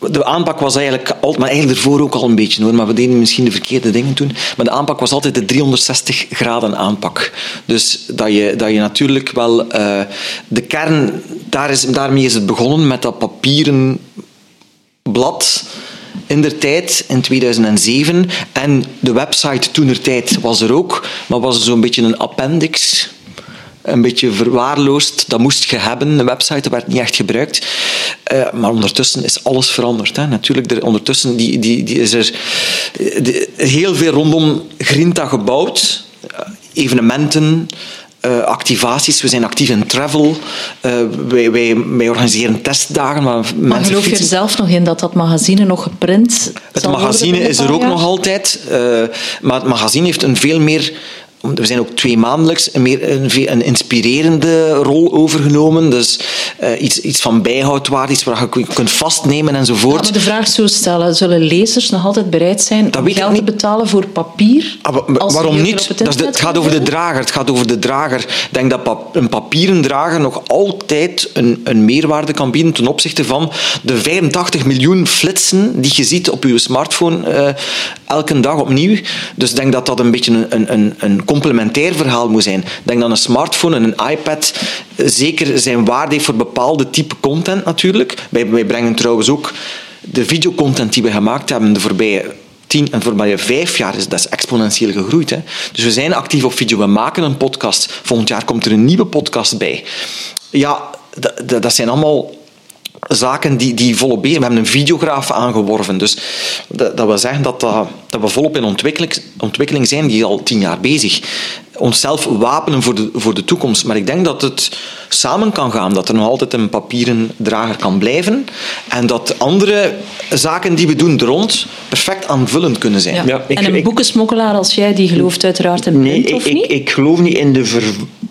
de aanpak was eigenlijk altijd, maar eigenlijk ervoor ook al een beetje hoor, maar we deden misschien de verkeerde dingen toen. Maar de aanpak was altijd de 360 graden aanpak. Dus dat je, dat je natuurlijk wel uh, de kern, daar is, daarmee is het begonnen met dat papieren blad in der tijd, in 2007. En de website toen der tijd was er ook, maar was zo'n beetje een appendix een beetje verwaarloosd. Dat moest je hebben, een website, werd niet echt gebruikt. Uh, maar ondertussen is alles veranderd. Hè. Natuurlijk, er, ondertussen die, die, die is er heel veel rondom Grinta gebouwd. Uh, evenementen, uh, activaties. We zijn actief in travel. Uh, wij, wij, wij, organiseren testdagen. Waar maar geloof je er zelf nog in dat dat magazine nog geprint Het magazine is er ook nog altijd. Uh, maar het magazine heeft een veel meer we zijn ook twee maandelijks een, meer, een, een inspirerende rol overgenomen. Dus uh, iets, iets van bijhoudwaarde, iets waar je kunt vastnemen enzovoort. Ja, maar de vraag zo stellen, zullen lezers nog altijd bereid zijn om geld te betalen voor papier? Ah, waarom niet? Het, dat het, gaat over de drager. Het gaat over de drager. Ik denk dat pap, een papieren drager nog altijd een, een meerwaarde kan bieden ten opzichte van de 85 miljoen flitsen die je ziet op je smartphone uh, elke dag opnieuw. Dus ik denk dat dat een beetje een, een, een complementair verhaal moet zijn. Ik denk dat een smartphone en een iPad zeker zijn waarde heeft voor bepaalde type content natuurlijk. Wij, wij brengen trouwens ook de videocontent die we gemaakt hebben de voorbije tien en voorbije vijf jaar is dat is exponentieel gegroeid. Hè. Dus we zijn actief op video. We maken een podcast. Volgend jaar komt er een nieuwe podcast bij. Ja, dat, dat zijn allemaal zaken die, die volop bezig We hebben een videograaf aangeworven. Dus dat, dat wil zeggen dat, dat, dat we volop in ontwikkeling, ontwikkeling zijn, die al tien jaar bezig onszelf wapenen voor de, voor de toekomst. Maar ik denk dat het samen kan gaan, dat er nog altijd een papieren drager kan blijven en dat andere zaken die we doen er rond perfect aanvullend kunnen zijn. Ja. ik, en een ik, boekensmokkelaar als jij, die gelooft uiteraard in nee, print, of ik, niet? Ik, ik geloof niet in de ver,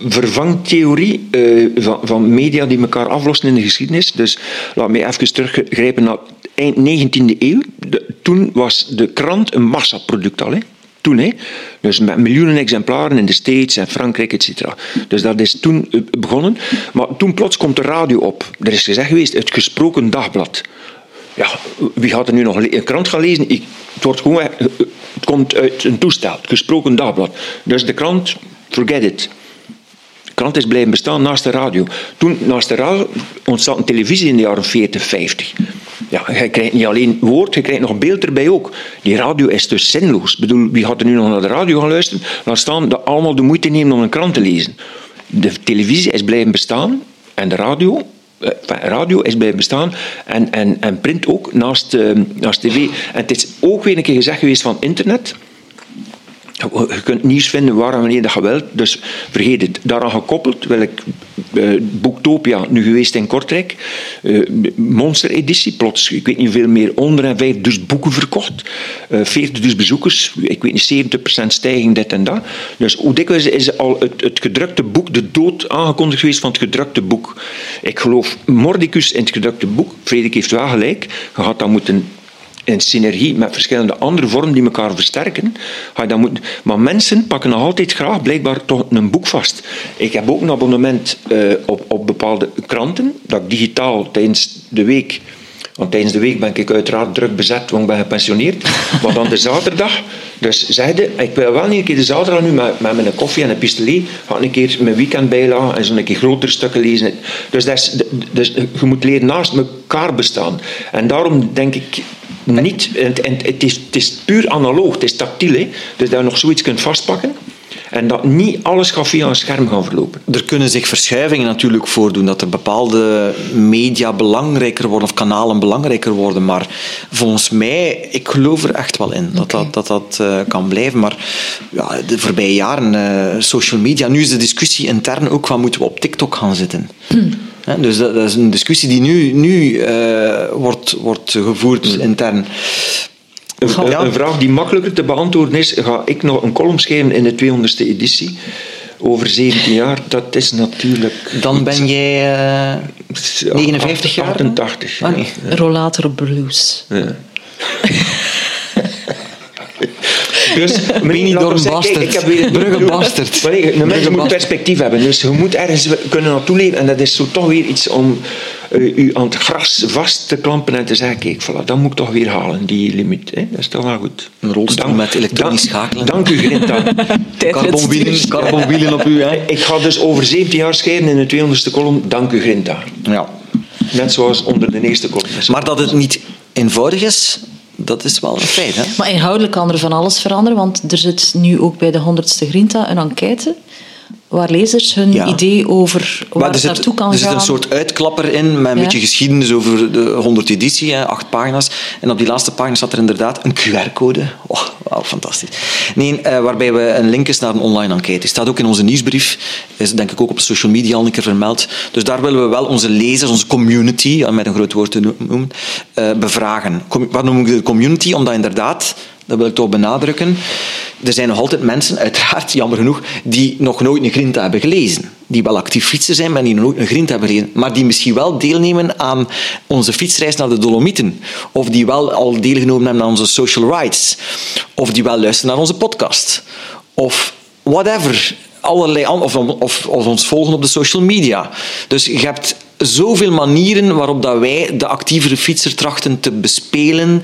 vervangtheorie uh, van, van media die elkaar aflossen in de geschiedenis. Dus laat me even teruggrijpen naar eind 19e eeuw. De, toen was de krant een massaproduct al. Hè. Toen, hè. Dus met miljoenen exemplaren in de States en Frankrijk, etc. Dus dat is toen eh, begonnen. Maar toen plots komt de radio op. Er is gezegd geweest, het gesproken dagblad. Ja, wie gaat er nu nog een krant gaan lezen? Ik, het, wordt gewoon, eh, het komt uit een toestel, het gesproken dagblad. Dus de krant, forget it. De krant is blijven bestaan naast de radio. Toen, naast de radio, ontstond een televisie in de jaren 40, 50. Ja, je krijgt niet alleen woord, je krijgt nog beeld erbij ook. Die radio is dus zinloos. Ik bedoel, wie gaat er nu nog naar de radio gaan luisteren? Laat staan dat allemaal de moeite nemen om een krant te lezen. De televisie is blijven bestaan en de radio, eh, radio is blijven bestaan en, en, en print ook naast, uh, naast tv. En het is ook weer een keer gezegd geweest van internet. Je kunt nieuws vinden waar en wanneer dat je wilt, dus vergeet het. Daaraan gekoppeld wil ik uh, Boektopia, nu geweest in Kortrijk, monster-editie, plots, ik weet niet hoeveel meer, onder en vijf dus boeken verkocht, uh, 40 dus bezoekers, ik weet niet, 70% stijging, dit en dat. Dus hoe dikwijls is al het, het gedrukte boek, de dood aangekondigd geweest van het gedrukte boek. Ik geloof mordicus in het gedrukte boek, Frederik heeft wel gelijk, je had dat moeten in synergie met verschillende andere vormen die elkaar versterken. Ga. Maar mensen pakken nog altijd graag blijkbaar toch een boek vast. Ik heb ook een abonnement uh, op, op bepaalde kranten, dat ik digitaal tijdens de week want tijdens de week ben ik uiteraard druk bezet, want ik ben gepensioneerd. Maar dan de zaterdag, dus zeiden, ik wil wel een keer de zaterdag nu met, met mijn koffie en een pistolet, ga een keer mijn weekend bijlagen en zo'n keer grotere stukken lezen. Dus, dat is, dus je moet leren naast elkaar bestaan. En daarom denk ik, niet, en, het, is, het is puur analoog, het is tactiel, hè, dus dat je nog zoiets kunt vastpakken. En dat niet alles gaat via een scherm gaan verlopen. Er kunnen zich verschuivingen natuurlijk voordoen, dat er bepaalde media belangrijker worden of kanalen belangrijker worden. Maar volgens mij, ik geloof er echt wel in dat okay. dat, dat, dat uh, kan blijven. Maar ja, de voorbije jaren, uh, social media, nu is de discussie intern ook van moeten we op TikTok gaan zitten. Hm. Dus dat, is een discussie die nu, nu uh, wordt, wordt gevoerd mm. intern. Een, ja. een, vraag die makkelijker te beantwoorden is: ga ik nog een column schrijven in de 200ste editie? Over 17 jaar, dat is natuurlijk. Dan ben jij uh, 59 jaar? 88. Ah, nee. Rollator blues. Ja. Dus Benidorm bastard. Ik, ik heb weer Brugge bastard. een mens moet perspectief hebben. Dus je moet ergens kunnen naartoe leven. En dat is zo toch weer iets om uh, u aan het gras vast te klampen en te zeggen, kijk, voilà, dat moet ik toch weer halen, die limiet. Hè? Dat is toch wel goed. Een rolstoel Dank- met elektronisch dank- schakelen. Dank u, Grinta. Carbonwielen, carbonwielen op u, hè? ik ga dus over 17 jaar scheiden in de 200ste kolom. Dank u, Grinta. Ja. Net zoals onder de eerste kolom. Maar dat het niet eenvoudig is, dat is wel een feit, hè? Maar inhoudelijk kan er van alles veranderen, want er zit nu ook bij de 100ste Grinta een enquête waar lezers hun Ja. idee over waar Maar er het zit, naartoe kan er zit gaan. een soort uitklapper in met een Ja. beetje geschiedenis over de 100 editie, hè, acht pagina's. En op die laatste pagina staat er inderdaad een QR-code. Oh, wauw, fantastisch. Nee, eh, waarbij we een link is naar een online enquête. Die staat ook in onze nieuwsbrief. Is denk ik ook op social media al een keer vermeld. Dus daar willen we wel onze lezers, onze community, om met een groot woord te noemen, eh, bevragen. Wat noem ik de community? Omdat inderdaad, dat wil ik toch benadrukken, er zijn nog altijd mensen, uiteraard, jammer genoeg, die nog nooit een Grinta hebben gelezen. Die wel actief fietsen zijn, maar die nog nooit een Grinta hebben gelezen. Maar die misschien wel deelnemen aan onze fietsreis naar de Dolomieten. Of die wel al deelgenomen hebben aan onze social rights. Of die wel luisteren naar onze podcast. Of whatever. Allerlei, of, of, of ons volgen op de social media. Dus je hebt zoveel manieren waarop dat wij de actievere fietser trachten te bespelen,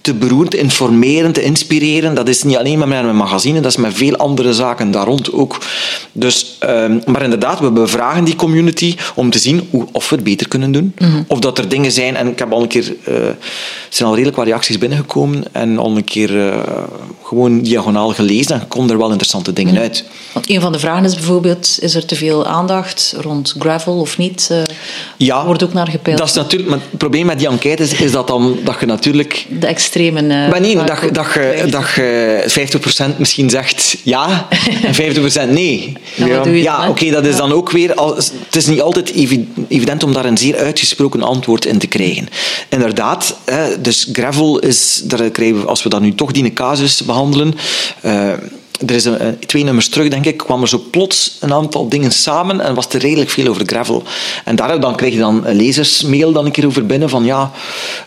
te beroeren, te informeren, te inspireren. Dat is niet alleen maar met een magazine, dat is met veel andere zaken daar rond ook. Dus, ehm, maar inderdaad, we bevragen die community om te zien hoe, of we het beter kunnen doen. Of dat er dingen zijn, en ik heb al een keer, eh, er zijn al redelijk wat reacties binnengekomen en al een keer eh, gewoon diagonaal gelezen en komen er wel interessante dingen uit. Want een van de vragen is bijvoorbeeld, is er te veel aandacht rond gravel of niet? Eh, Ja, wordt ook naar gepeild. Dat is natuurlijk, maar het probleem met die enquête is, is dat, dan, dat je natuurlijk de extreme... eh, Maar nee, dat, dat, je, dat je 50% misschien zegt ja en 50% nee. Ja, oké, dat is dan ook weer... al- Het is niet altijd evi- evident om daar een zeer uitgesproken antwoord in te krijgen. Inderdaad, hè, dus gravel is... Daar krijgen we, als we dat nu toch die casus behandelen... eh, er is een, een- twee nummers terug, denk ik, kwam er zo plots een aantal dingen samen en was er redelijk veel over gravel. En daar dan krijg je dan een lezersmail dan een keer over binnen van ja,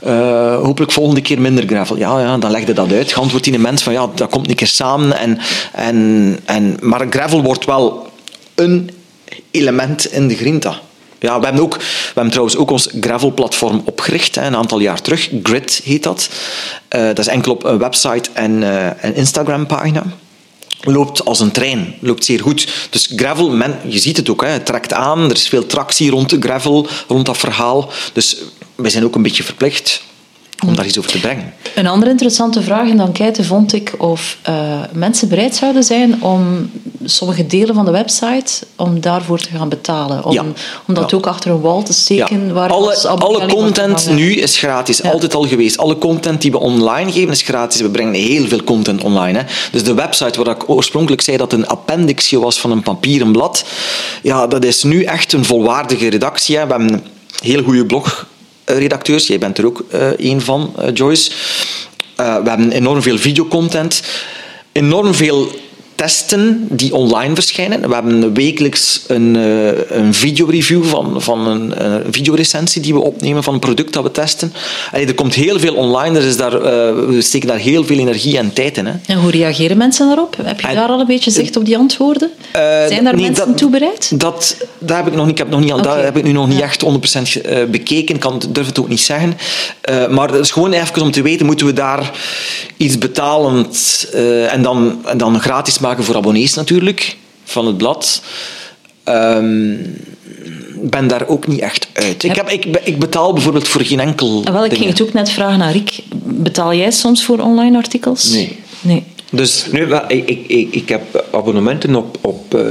eh, hopelijk volgende keer minder gravel. Ja, ja, dan legde dat uit. Geantwoord die mens van ja, dat komt een keer samen. En, en, en, maar gravel wordt wel een element in de Grinta. Ja, we hebben, ook, we hebben trouwens ook ons gravel-platform opgericht, hè, een aantal jaar terug. Grid heet dat. Eh, dat is enkel op een website en eh, een Instagram-pagina loopt als een trein, loopt zeer goed. Dus gravel, men, je ziet het ook, hè, het trekt aan, er is veel tractie rond de gravel, rond dat verhaal. Dus wij zijn ook een beetje verplicht om daar iets over te brengen. Een andere interessante vraag in de enquête vond ik of eh, mensen bereid zouden zijn om sommige delen van de website om daarvoor te gaan betalen. Om, Ja. om dat Ja. ook achter een wall te steken. Waar alle, alle content nu is gratis, altijd al geweest. Alle content die we online geven is gratis. We brengen heel veel content online. Hè. Dus de website waar ik oorspronkelijk zei dat een appendixje was van een papieren blad, ja, dat is nu echt een volwaardige redactie. Hè. We hebben een heel goede blogredacteurs. Jij bent er ook eh een van, eh, Joyce. Eh, we hebben enorm veel videocontent. Enorm veel testen die online verschijnen. We hebben wekelijks een, eh, een videoreview van, van een, een videorecensie die we opnemen van een product dat we testen. Allee, er komt heel veel online. Er is daar, eh, we steken daar heel veel energie en tijd in. Hè. En hoe reageren mensen daarop? Heb je En- daar al een beetje zicht op die antwoorden? Eh, Zijn daar nee, mensen dat- toe bereid? Dat, dat heb ik nog niet, ik heb nog niet, dat Oké. heb ik nu nog niet Ja. echt 100% ge- eh, bekeken. Ik kan, durf het ook niet zeggen. Maar het is gewoon even om te weten, moeten we daar iets betalend en, dan, en dan gratis maken voor abonnees natuurlijk, van het blad. Ehm, Ik ben daar ook niet echt uit. Ik, heb, ik, ik betaal bijvoorbeeld voor geen enkel Ah, wel, ik ging het ook net vragen naar Rick. Betaal jij soms voor online artikels? Nee. Nee. Dus ik, ik, ik, ik heb abonnementen op, op eh,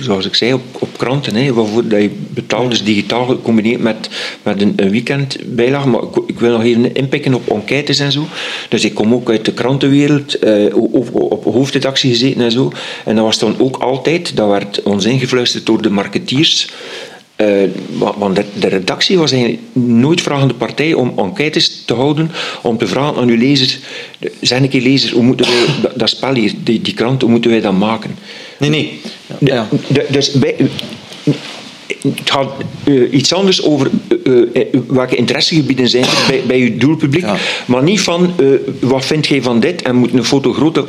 zoals ik zei, op, kranten. Hè, waarvoor dat je betaalt, dus digitaal gecombineerd met, met een, een weekendbijlage. Maar ik, wil nog even inpikken op enquêtes en zo. Dus ik kom ook uit de krantenwereld, eh, op, op hoofdredactie gezeten en zo. En dat was dan ook altijd, dat werd ons ingefluisterd door de marketeers. Eh, wa- want de, de redactie was eigenlijk nooit vragende partij om enquêtes te houden, om te vragen aan uw lezers, zeg een keer lezers, hoe moeten wij dat, spel hier, die, die krant, hoe moeten wij dat maken? nee, nee. Ja. de- dus bij, het gaat eh, iets anders over eh, eh, welke interessegebieden zijn er bij, bij uw doelpubliek, Ja. maar niet van wat vind jij van dit en moet een foto groter.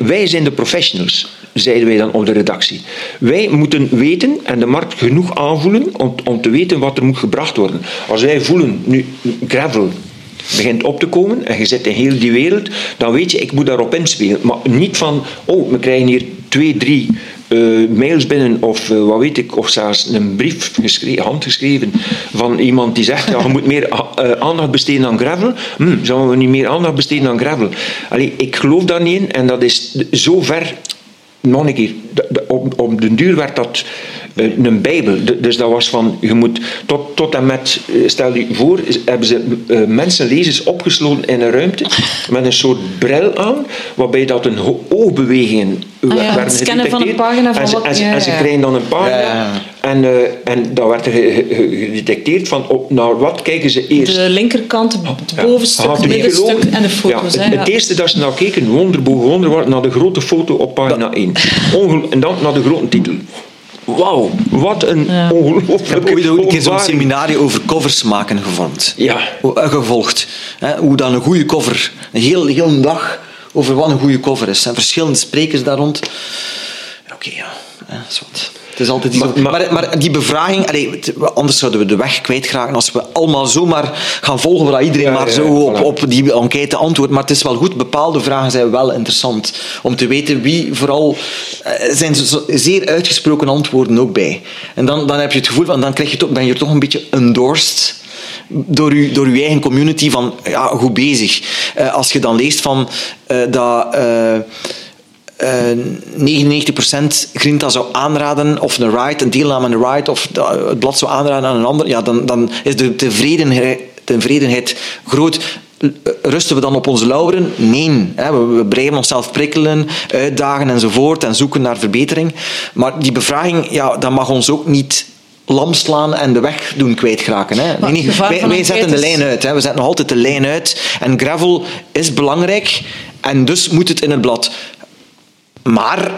Wij zijn de professionals. zeiden wij dan op de redactie. Wij moeten weten en de markt genoeg aanvoelen om, om te weten wat er moet gebracht worden. Als wij voelen, nu gravel begint op te komen en je zit in heel die wereld, dan weet je, ik moet daarop inspelen. Maar niet van, oh, we krijgen hier twee, drie uh, mails binnen of uh, wat weet ik, of zelfs een brief geschreven, handgeschreven van iemand die zegt, ja, je moet meer uh, aandacht besteden aan gravel. Hm, zouden we niet meer aandacht besteden aan gravel? Allee, ik geloof daar niet in en dat is zo ver nog een keer, op, op duur werd dat een bijbel. Dus dat was van, je moet tot, tot en met, stel je voor, hebben ze uh, mensen, lezers opgesloten in een ruimte met een soort bril aan, waarbij dat een oogbewegingen ah, ja, werden scannen van een pagina van en, ze, wat, en, ja, en ze ja. kregen dan een pagina Ja. en, uh, en dat werd gedetecteerd van op, naar wat kijken ze eerst. De linkerkant, het bovenstuk, het middenstuk en de foto's. Het, ja. het eerste dat ze naar keken, wonder boven wonder, naar de grote foto op pagina 1. Ongel- en dan naar de grote titel. Wauw, wat een Ik heb ooit ook een keer zo'n seminarie over covers maken gevormd. Ja. Eh, gevolgd. Hè, hoe dan een goede cover, een heel, heel een dag over wat een goede cover is. En verschillende sprekers daar rond. Ja, Oké, ja, hè, dat is wat. Het is altijd iets Maar- maar, die bevraging, allee, anders zouden we de weg kwijtraken als we allemaal zomaar gaan volgen waar iedereen Ja, maar ja, zo op, voilà. op die enquête antwoordt. Maar het is wel goed, bepaalde vragen zijn wel interessant. Om te weten wie vooral... Er zijn zo- zeer uitgesproken antwoorden ook bij. En dan, dan heb je het gevoel van... Dan krijg je toch, ben je toch een beetje endorsed door je, door uw eigen community van ja, goed bezig. Eh, als je dan leest van eh, dat... eh, eh, 99% Grinta zou aanraden, of een ride, een deelname aan een ride, of het blad zou aanraden aan een ander, ja, dan, dan is de tevredenheid, tevredenheid groot. Rusten we dan op onze lauweren? Nee. Hè. We, blijven onszelf prikkelen, uitdagen enzovoort en zoeken naar verbetering. Maar die bevraging, ja, dat mag ons ook niet lam slaan en de weg doen kwijtraken. Hè. Het gevaar wij wij zetten de lijn uit. Hè. We zetten nog altijd de lijn uit. En gravel is belangrijk en dus moet het in het blad. Maar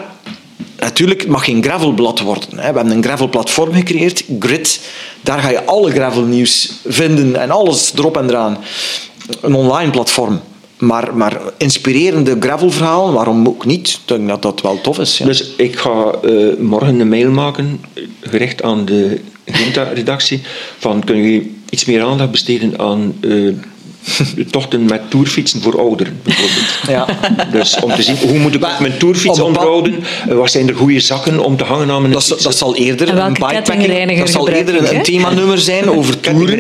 natuurlijk, mag geen gravelblad worden. Hè. We hebben een gravelplatform gecreëerd, Grid. Daar ga je alle gravelnieuws vinden en alles erop en eraan. Een online platform. Maar, maar inspirerende gravelverhalen, waarom ook niet? Ik denk dat dat wel tof is. Ja. Dus ik ga eh, morgen een mail maken, gericht aan de Ginta-redactie, van kunnen jullie iets meer aandacht besteden aan eh, tochten met toerfietsen voor ouderen, bijvoorbeeld. Ja. Dus om te zien, hoe moet ik Maar mijn toerfiets onderhouden? Wat zijn er goede zakken om te hangen aan mijn Dat, fiets? dat zal eerder En welke een bikepacking, dat zal eerder een, themanummer zijn over toeren.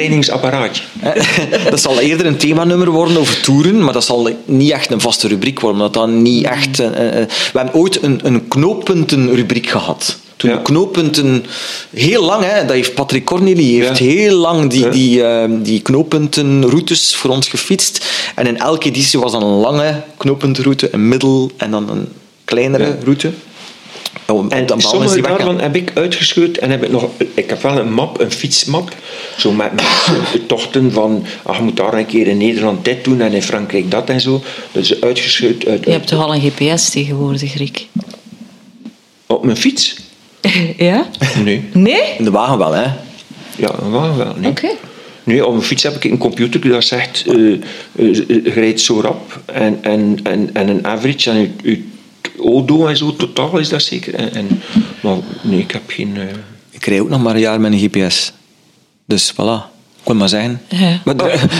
dat zal eerder een themanummer worden over toeren, maar dat zal niet echt een vaste rubriek worden. omdat Dat niet echt, we hebben ooit een, een knooppuntenrubriek gehad. Toen Ja. knooppunten, heel lang, hè, dat heeft Patrick Corneli heeft Ja. heel lang die, Ja. die, eh, die knooppuntenroutes voor ons gefietst. En in elke editie was dan een lange knooppuntenroute, een middel en dan een kleinere Ja. route. Oh, En dan sommige daarvan heb ik uitgescheurd en heb ik nog... Ik heb wel een map, een fietsmap, zo met, met de tochten van... Ah, je moet daar een keer in Nederland dit doen en in Frankrijk dat en zo. Dus uitgescheurd uit, Je hebt toch al een GPS tegenwoordig, Rick? Op mijn fiets? Ja? Nee. Nee? In de wagen wel, hè. Ja, wel, wel. Nee. Oké. Nee, op mijn fiets heb ik een computer die dat zegt, je rijdt zo rap en, en, en, en een average en je, je odo en zo, totaal is dat zeker. En, en, maar nee, ik heb geen... eh, Ik rij ook nog maar een jaar met een GPS. Dus voilà. Ik wil maar zeggen. Ja. Maar,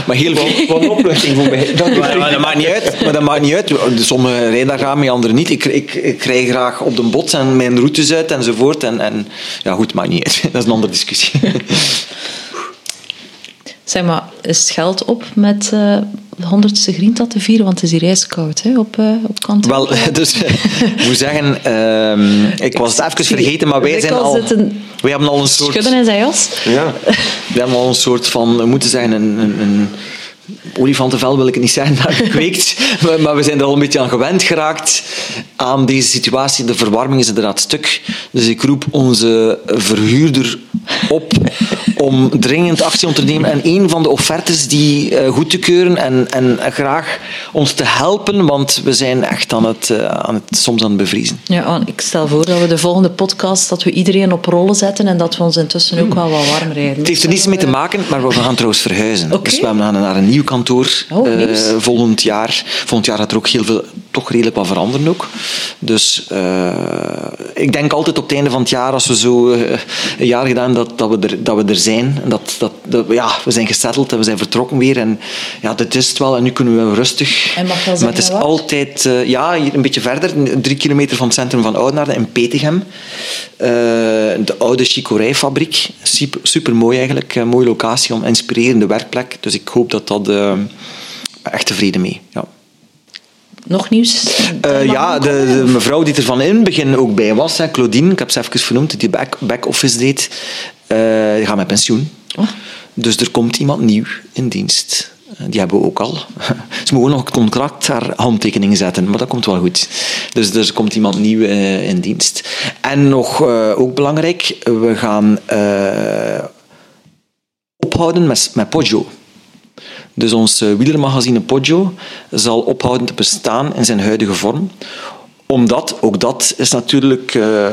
maar heel veel... wat een opluchting voor mij. Dat Maar, maar dat maakt niet uit. Maar dat maakt niet uit. Sommigen rijden daar graag mee, anderen niet. Ik, ik, ik rij graag op de bots en mijn routes uit enzovoort. En, en ja, goed, maakt niet uit. Dat is een andere discussie. Zeg maar, is het geld op met eh, de honderdste Grinta te vieren? Want het is hier ijskoud hè, op, eh op kant. Wel, dus ik moet zeggen, ehm, ik was het even vergeten, maar wij zijn al Wij hebben al een soort... Schudden in zijn jas. Ja. We hebben al een soort van, we moeten zeggen, een, een, een olifantenvel wil ik het niet zeggen, daar gekweekt. maar, we zijn er al een beetje aan gewend geraakt aan deze situatie. De verwarming is inderdaad stuk. Dus ik roep onze verhuurder op om dringend actie te ondernemen en een van de offertes die eh, goed te keuren en, en graag ons te helpen, want we zijn echt aan het, eh, aan het soms aan het bevriezen. Ja, ik stel voor dat we de volgende podcast dat we iedereen op rollen zetten en dat we ons intussen ook wel wat warm rijden. Het heeft er niets mee te maken, maar we gaan trouwens verhuizen. Dus we gaan naar een nieuw kantoor Oh, eh, volgend jaar. Volgend jaar gaat er ook heel veel toch redelijk wat veranderen ook. Dus uh, ik denk altijd op het einde van het jaar, als we zo uh, een jaar gedaan, dat, dat, we er, dat we er zijn. En dat, dat, dat, ja, we zijn gesetteld en we zijn vertrokken weer. En ja, dit is het wel. En nu kunnen we rustig. En mag maar het is altijd, uh, ja, hier een beetje verder, drie kilometer van het centrum van Oudenaarde in Petegem. de oude chicorijfabriek. Super, super mooi eigenlijk. Een mooie locatie om inspirerende werkplek. Dus ik hoop dat dat echt tevreden mee. Ja. Nog nieuws? Uh, ja, de, de, mevrouw die er van in het begin ook bij was, hè, Claudine, ik heb ze even vernoemd, die back-office deed, uh, die gaat met pensioen. Oh. Dus er komt iemand nieuw in dienst. Eh, die hebben we ook al. Ze mogen nog het contract haar handtekening zetten, maar dat komt wel goed. Dus er komt iemand nieuw uh, in dienst. En nog uh, ook belangrijk, we gaan ophouden met, met Poggio. Dus ons eh, wielermagazine Poggio zal ophouden te bestaan in zijn huidige vorm omdat, ook dat is natuurlijk, uh,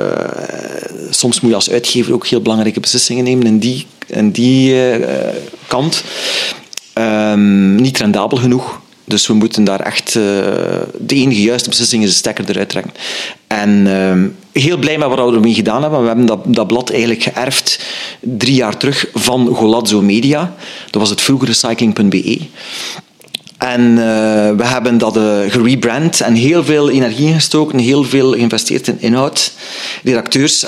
soms moet je als uitgever ook heel belangrijke beslissingen nemen in die, in die uh, kant. Um, niet rendabel genoeg. Dus we moeten daar echt uh, de enige juiste beslissing is de stekker eruit trekken. En uh, heel blij met wat we ermee gedaan hebben. We hebben dat, dat blad eigenlijk geërfd drie jaar terug van Golazzo Media. Dat was het vroegere cycling.be. En uh, we hebben dat gerebrand en heel veel energie gestoken, heel veel geïnvesteerd in inhoud. Redacteurs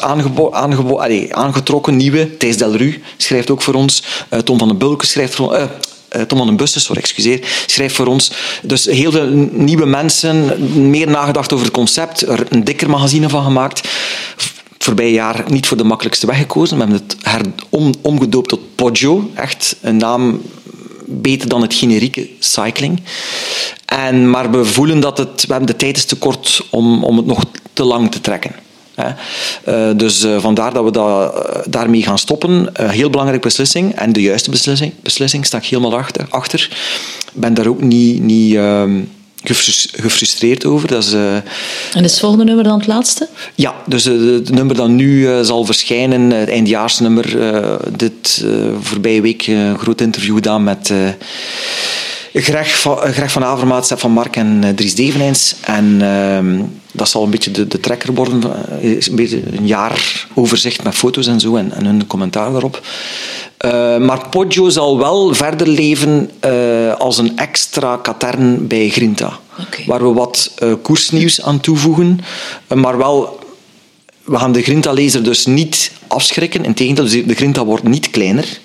aangetrokken, nieuwe. Thijs Delru schrijft ook voor ons. Tom van den Bulke schrijft voor ons. Eh, Tom van Bussen, sorry, excuseer, schrijft voor ons. Dus heel veel nieuwe mensen, meer nagedacht over het concept, er een dikker magazine van gemaakt. Voorbij jaar niet voor de makkelijkste weg gekozen. We hebben het her om, omgedoopt tot Poggio, echt een naam beter dan het generieke cycling. En, maar we voelen dat het, we hebben de tijd is te kort om, om het nog te lang te trekken. Uh, dus uh, vandaar dat we da daarmee gaan stoppen. Uh, heel belangrijke beslissing. En de juiste beslissing, beslissing sta ik helemaal achter. achter. Ik ben daar ook niet, niet ehm, gefrustreerd over. Dat is, en is het volgende nummer dan het laatste? Ja, dus het nummer dat nu zal verschijnen, het eindjaarsnummer. dit voorbije week een groot interview gedaan met Greg van, Greg van Avermaat, Stef van Mark en Dries Devenijns. En ehm, dat zal een beetje de, de trekker worden. Is een beetje een jaar overzicht met foto's en zo en, en hun commentaar daarop. Uh, maar Poggio zal wel verder leven uh, als een extra katern bij Grinta. Okay. Waar we wat uh, koersnieuws aan toevoegen. maar wel, we gaan de Grinta-lezer dus niet afschrikken. Integendeel, dus de Grinta wordt niet kleiner.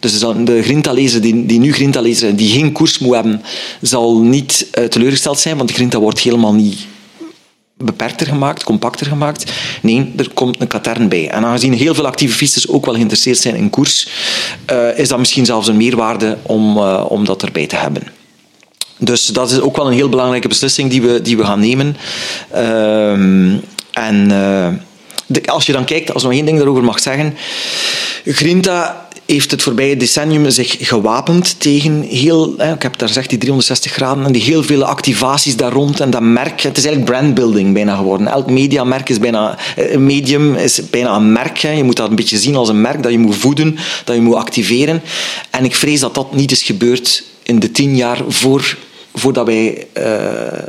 Dus de Grinta-lezer die, die nu Grinta lezen, die geen koers moet hebben, zal niet teleurgesteld zijn, want de Grinta wordt helemaal niet beperkter gemaakt, compacter gemaakt. Nee, er komt een katern bij. En aangezien heel veel actieve fietsers ook wel geïnteresseerd zijn in koers, uh, is dat misschien zelfs een meerwaarde om, uh, om dat erbij te hebben. Dus dat is ook wel een heel belangrijke beslissing die we, die we gaan nemen. Uh, en uh, de, als je dan kijkt, als nog één ding daarover mag zeggen. Grinta heeft het voorbije decennium zich gewapend tegen heel, ik heb daar gezegd, die 360 graden en die heel vele activaties daar rond en dat merk. Het is eigenlijk brandbuilding bijna geworden. Elk mediamerk is bijna, een eh, medium is bijna een merk. Je moet dat een beetje zien als een merk dat je moet voeden, dat je moet activeren. En ik vrees dat dat niet is gebeurd in de tien jaar voor voordat, wij, uh,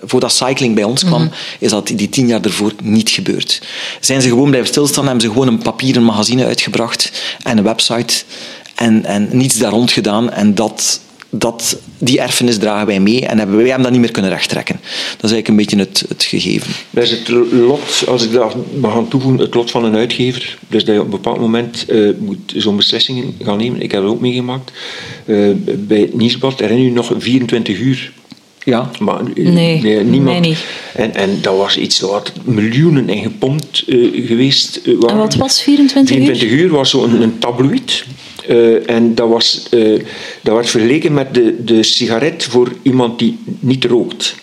voordat cycling bij ons kwam, mm -hmm. is dat die tien jaar ervoor niet gebeurd. Zijn ze gewoon blijven stilstaan, hebben ze gewoon een papieren magazine uitgebracht en een website en, en niets daar rond gedaan. En dat, dat, die erfenis dragen wij mee en hebben, wij hebben dat niet meer kunnen rechttrekken. Dat is eigenlijk een beetje het, het gegeven. Dat is het lot, als ik daar mag gaan toevoegen, het lot van een uitgever. Dus dat je op een bepaald moment uh, moet zo'n beslissingen gaan nemen. Ik heb het ook meegemaakt. Uh, bij het nieuwsblad herinner je nog 24 uur ja. Maar nee, nee niemand. niet. En, en dat was iets wat miljoenen in gepompt uh, geweest uh, En wat was 24 uur? 24 uur was zo'n een, een tabloid. Uh, en dat, was, dat werd vergeleken met de, de sigaret voor iemand die niet rookt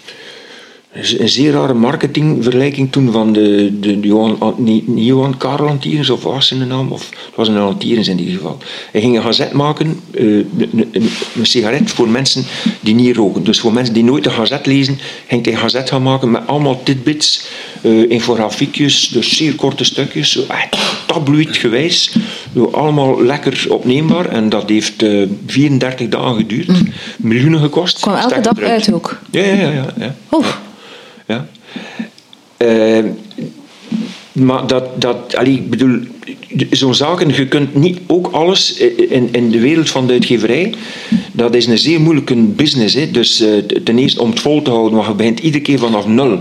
een zeer rare marketingvergelijking toen van de, de, de Johan, niet, Johan Karel of was zijn naam, of het was een Antierens in ieder geval. Hij ging een gazet maken, uh, een, een, een, sigaret voor mensen die niet roken. Dus voor mensen die nooit een gazet lezen, ging hij een gazet gaan maken met allemaal tidbits, uh, infografiekjes, dus zeer korte stukjes, zo echt gewijs, allemaal lekker opneembaar. En dat heeft uh, eh, 34 dagen geduurd, mm. miljoenen gekost. Kwam elke dag uit ook? Ja, ja, ja. ja, ja. Ja. Eh, maar dat, dat allee, ik bedoel, zo'n zaken, je kunt niet ook alles in, in de wereld van de uitgeverij, dat is een zeer moeilijke business. Hè. Dus uh, ten eerste om het vol te houden, maar je begint iedere keer vanaf nul.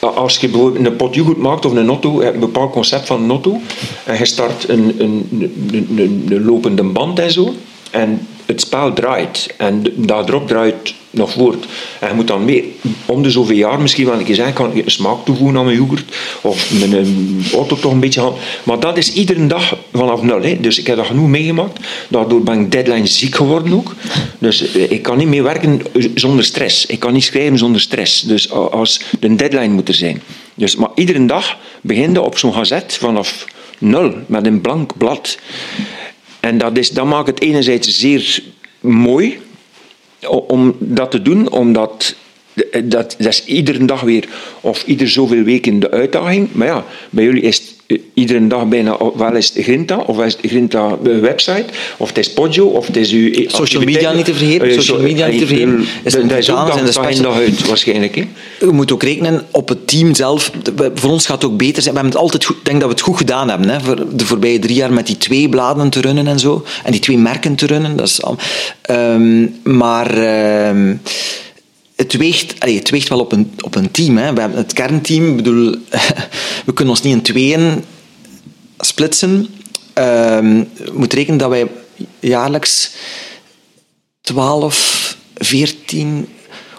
Als je bijvoorbeeld een pot yoghurt maakt of een auto, je een bepaald concept van een en je start een, een, een, een lopende band en zo, en het spel draait, en daarop draait nog voort. En je moet dan meer, om de zoveel jaar misschien wel een keer zeggen, kan ik een smaak toevoegen aan mijn yoghurt, of mijn auto toch een beetje gaan. Maar dat is iedere dag vanaf nul. Hè. Dus ik heb dat genoeg meegemaakt. Daardoor ben ik deadline ziek geworden ook. Dus eh, ik kan niet meer werken zonder stress. Ik kan niet schrijven zonder stress. Dus als de deadline moet er zijn. Dus, maar iedere dag beginde op zo'n gazet vanaf nul, met een blank blad. En dat, is, dat maakt het enerzijds zeer mooi, om dat te doen, omdat dat, dat is iedere dag weer, of ieder zoveel weken de uitdaging. Maar ja, bij jullie is het eh, iedere dag bijna, wel is het Grinta, of is het Grinta website, of het is Poggio, of het is uw eh, Social media niet te vergeten. Social media niet te vergeten. Is dat is ook dag, dag in dag uit, waarschijnlijk. Hè? Je moet ook rekenen op het team zelf. Voor ons gaat het ook beter zijn. We hebben het altijd goed, denk dat we het goed gedaan hebben. Hè, voor de voorbije drie jaar met die twee bladen te runnen en zo. En die twee merken te runnen. Dat is um, maar... Um, het weegt, allez, het weegt wel op een, op een team. Hè. We hebben het kernteam, bedoel, we kunnen ons niet in tweeën splitsen. Um, je moet rekenen dat wij jaarlijks 12, 14,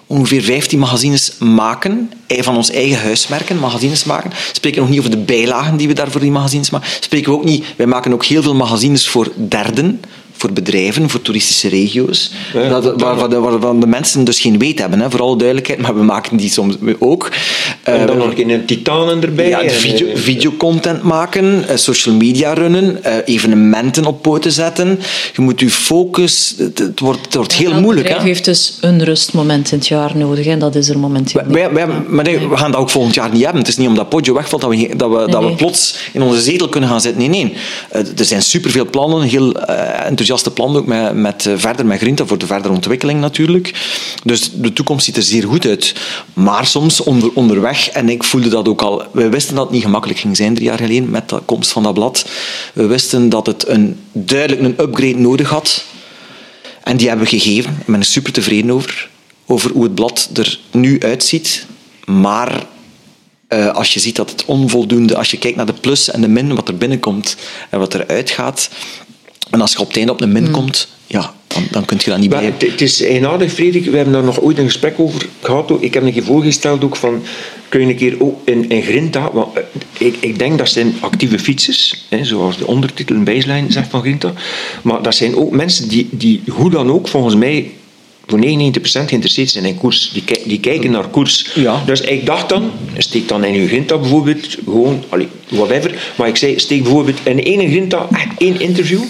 ongeveer 15 magazines maken. Van ons eigen huismerken, magazines maken. Spreken nog niet over de bijlagen die we daar voor die magazines maken. Spreken we ook niet, wij maken ook heel veel magazines voor derden voor bedrijven, voor toeristische regio's, ja, dat, waarvan, waarvan, de mensen dus geen weet hebben, hè, voor alle duidelijkheid, maar we maken die soms ook. En dan uh, nog een titanen erbij. Ja, video, videocontent maken, uh, social media runnen, uh, evenementen op poten zetten. Je moet je focus, het, het wordt, het wordt heel moeilijk. Het heeft dus een rustmoment in het jaar nodig en dat is er momenteel niet. Wij, wij, maar nee, we gaan dat ook volgend jaar niet hebben. Het is niet omdat Poggio wegvalt dat we, dat we, nee, dat we plots in onze zetel kunnen gaan zitten. Nee, nee. er zijn superveel plannen, heel enthousiast enthousiaste plan ook met, met eh, verder met Grinta voor de verdere ontwikkeling natuurlijk. Dus de toekomst ziet er zeer goed uit. Maar soms onder, onderweg, en ik voelde dat ook al, we wisten dat het niet gemakkelijk ging zijn drie jaar geleden met de komst van dat blad. We wisten dat het een, duidelijk een upgrade nodig had. En die hebben we gegeven. Ik ben er super tevreden over. Over hoe het blad er nu uitziet. Maar uh, als je ziet dat het onvoldoende, als je kijkt naar de plus en de min, wat er binnenkomt en wat er uitgaat, en als je op het einde op een min hmm. komt, ja, dan, dan kun je dat niet bij. Het is eenaardig, Frederik. We hebben daar nog ooit een gesprek over gehad. Ik heb een keer voorgesteld ook van... Kun je een keer ook in, in Grinta... Want eh, ik, ik denk dat zijn actieve fietsers, hè, zoals de ondertitel bijslijn zegt van Grinta. Maar dat zijn ook mensen die, die hoe dan ook, volgens mij voor 99% geïnteresseerd zijn in koers. Die, die kijken naar koers. Ja. Dus ik dacht dan, steek dan in uw Grinta bijvoorbeeld, gewoon, allee, whatever. Maar ik zei, steek bijvoorbeeld in één Grinta echt één interview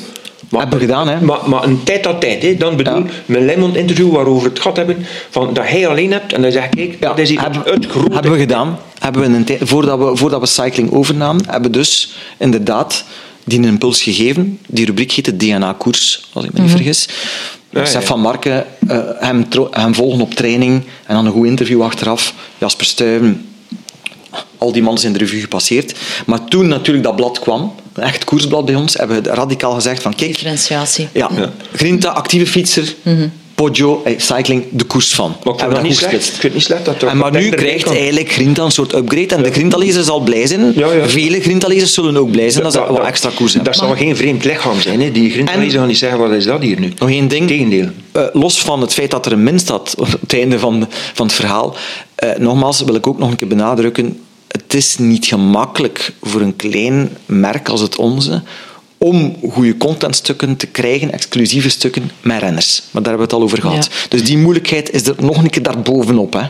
maar, hebben gedaan, hè? Maar, maar een tijd dat tijd, hè. Dan bedoel, ja. mijn Lemon interview waarover we het gehad hebben, van dat hij alleen hebt en dan zeg ik, kijk, ja. dat is hier hebben, het grote... Hebben we gedaan. Hebben we een tijd, voordat, we, voordat we cycling overnamen, hebben we dus inderdaad die impuls gegeven. Die rubriek heette DNA-koers, als ik me niet mm -hmm. vergis. Ja, van Marken, uh, hem, hem volgen op training en dan een goed interview achteraf. Jasper Stuyven, al die mannen zijn de revue gepasseerd. Maar toen natuurlijk dat blad kwam, een echt koersblad bij ons, hebben we radicaal gezegd van kijk... Differentiatie. Ja, ja. Grinta, actieve fietser, mm -hmm. Poggio, cycling, de koers van. Maar ik vind dat niet slecht. Ik vind niet slecht dat en maar nu krijgt eigenlijk Grinta een soort upgrade en de Grinta-lezer zal blij zijn. Ja, ja. Vele Grinta-lezers zullen ook blij zijn dat, ze wat extra koers hebben. Dat zal geen vreemd lichaam zijn. Hè. Die Grinta-lezer gaan niet zeggen, wat is dat hier nu? Nog één ding. Tegendeel. Uh, los van het feit dat er een min staat op het einde van, van het verhaal. Uh, nogmaals wil ik ook nog een keer benadrukken het is niet gemakkelijk voor een klein merk als het onze om goede contentstukken te krijgen, exclusieve stukken met renners. Maar daar hebben we het al over gehad. Dus die moeilijkheid is er nog een keer daarbovenop. Hè.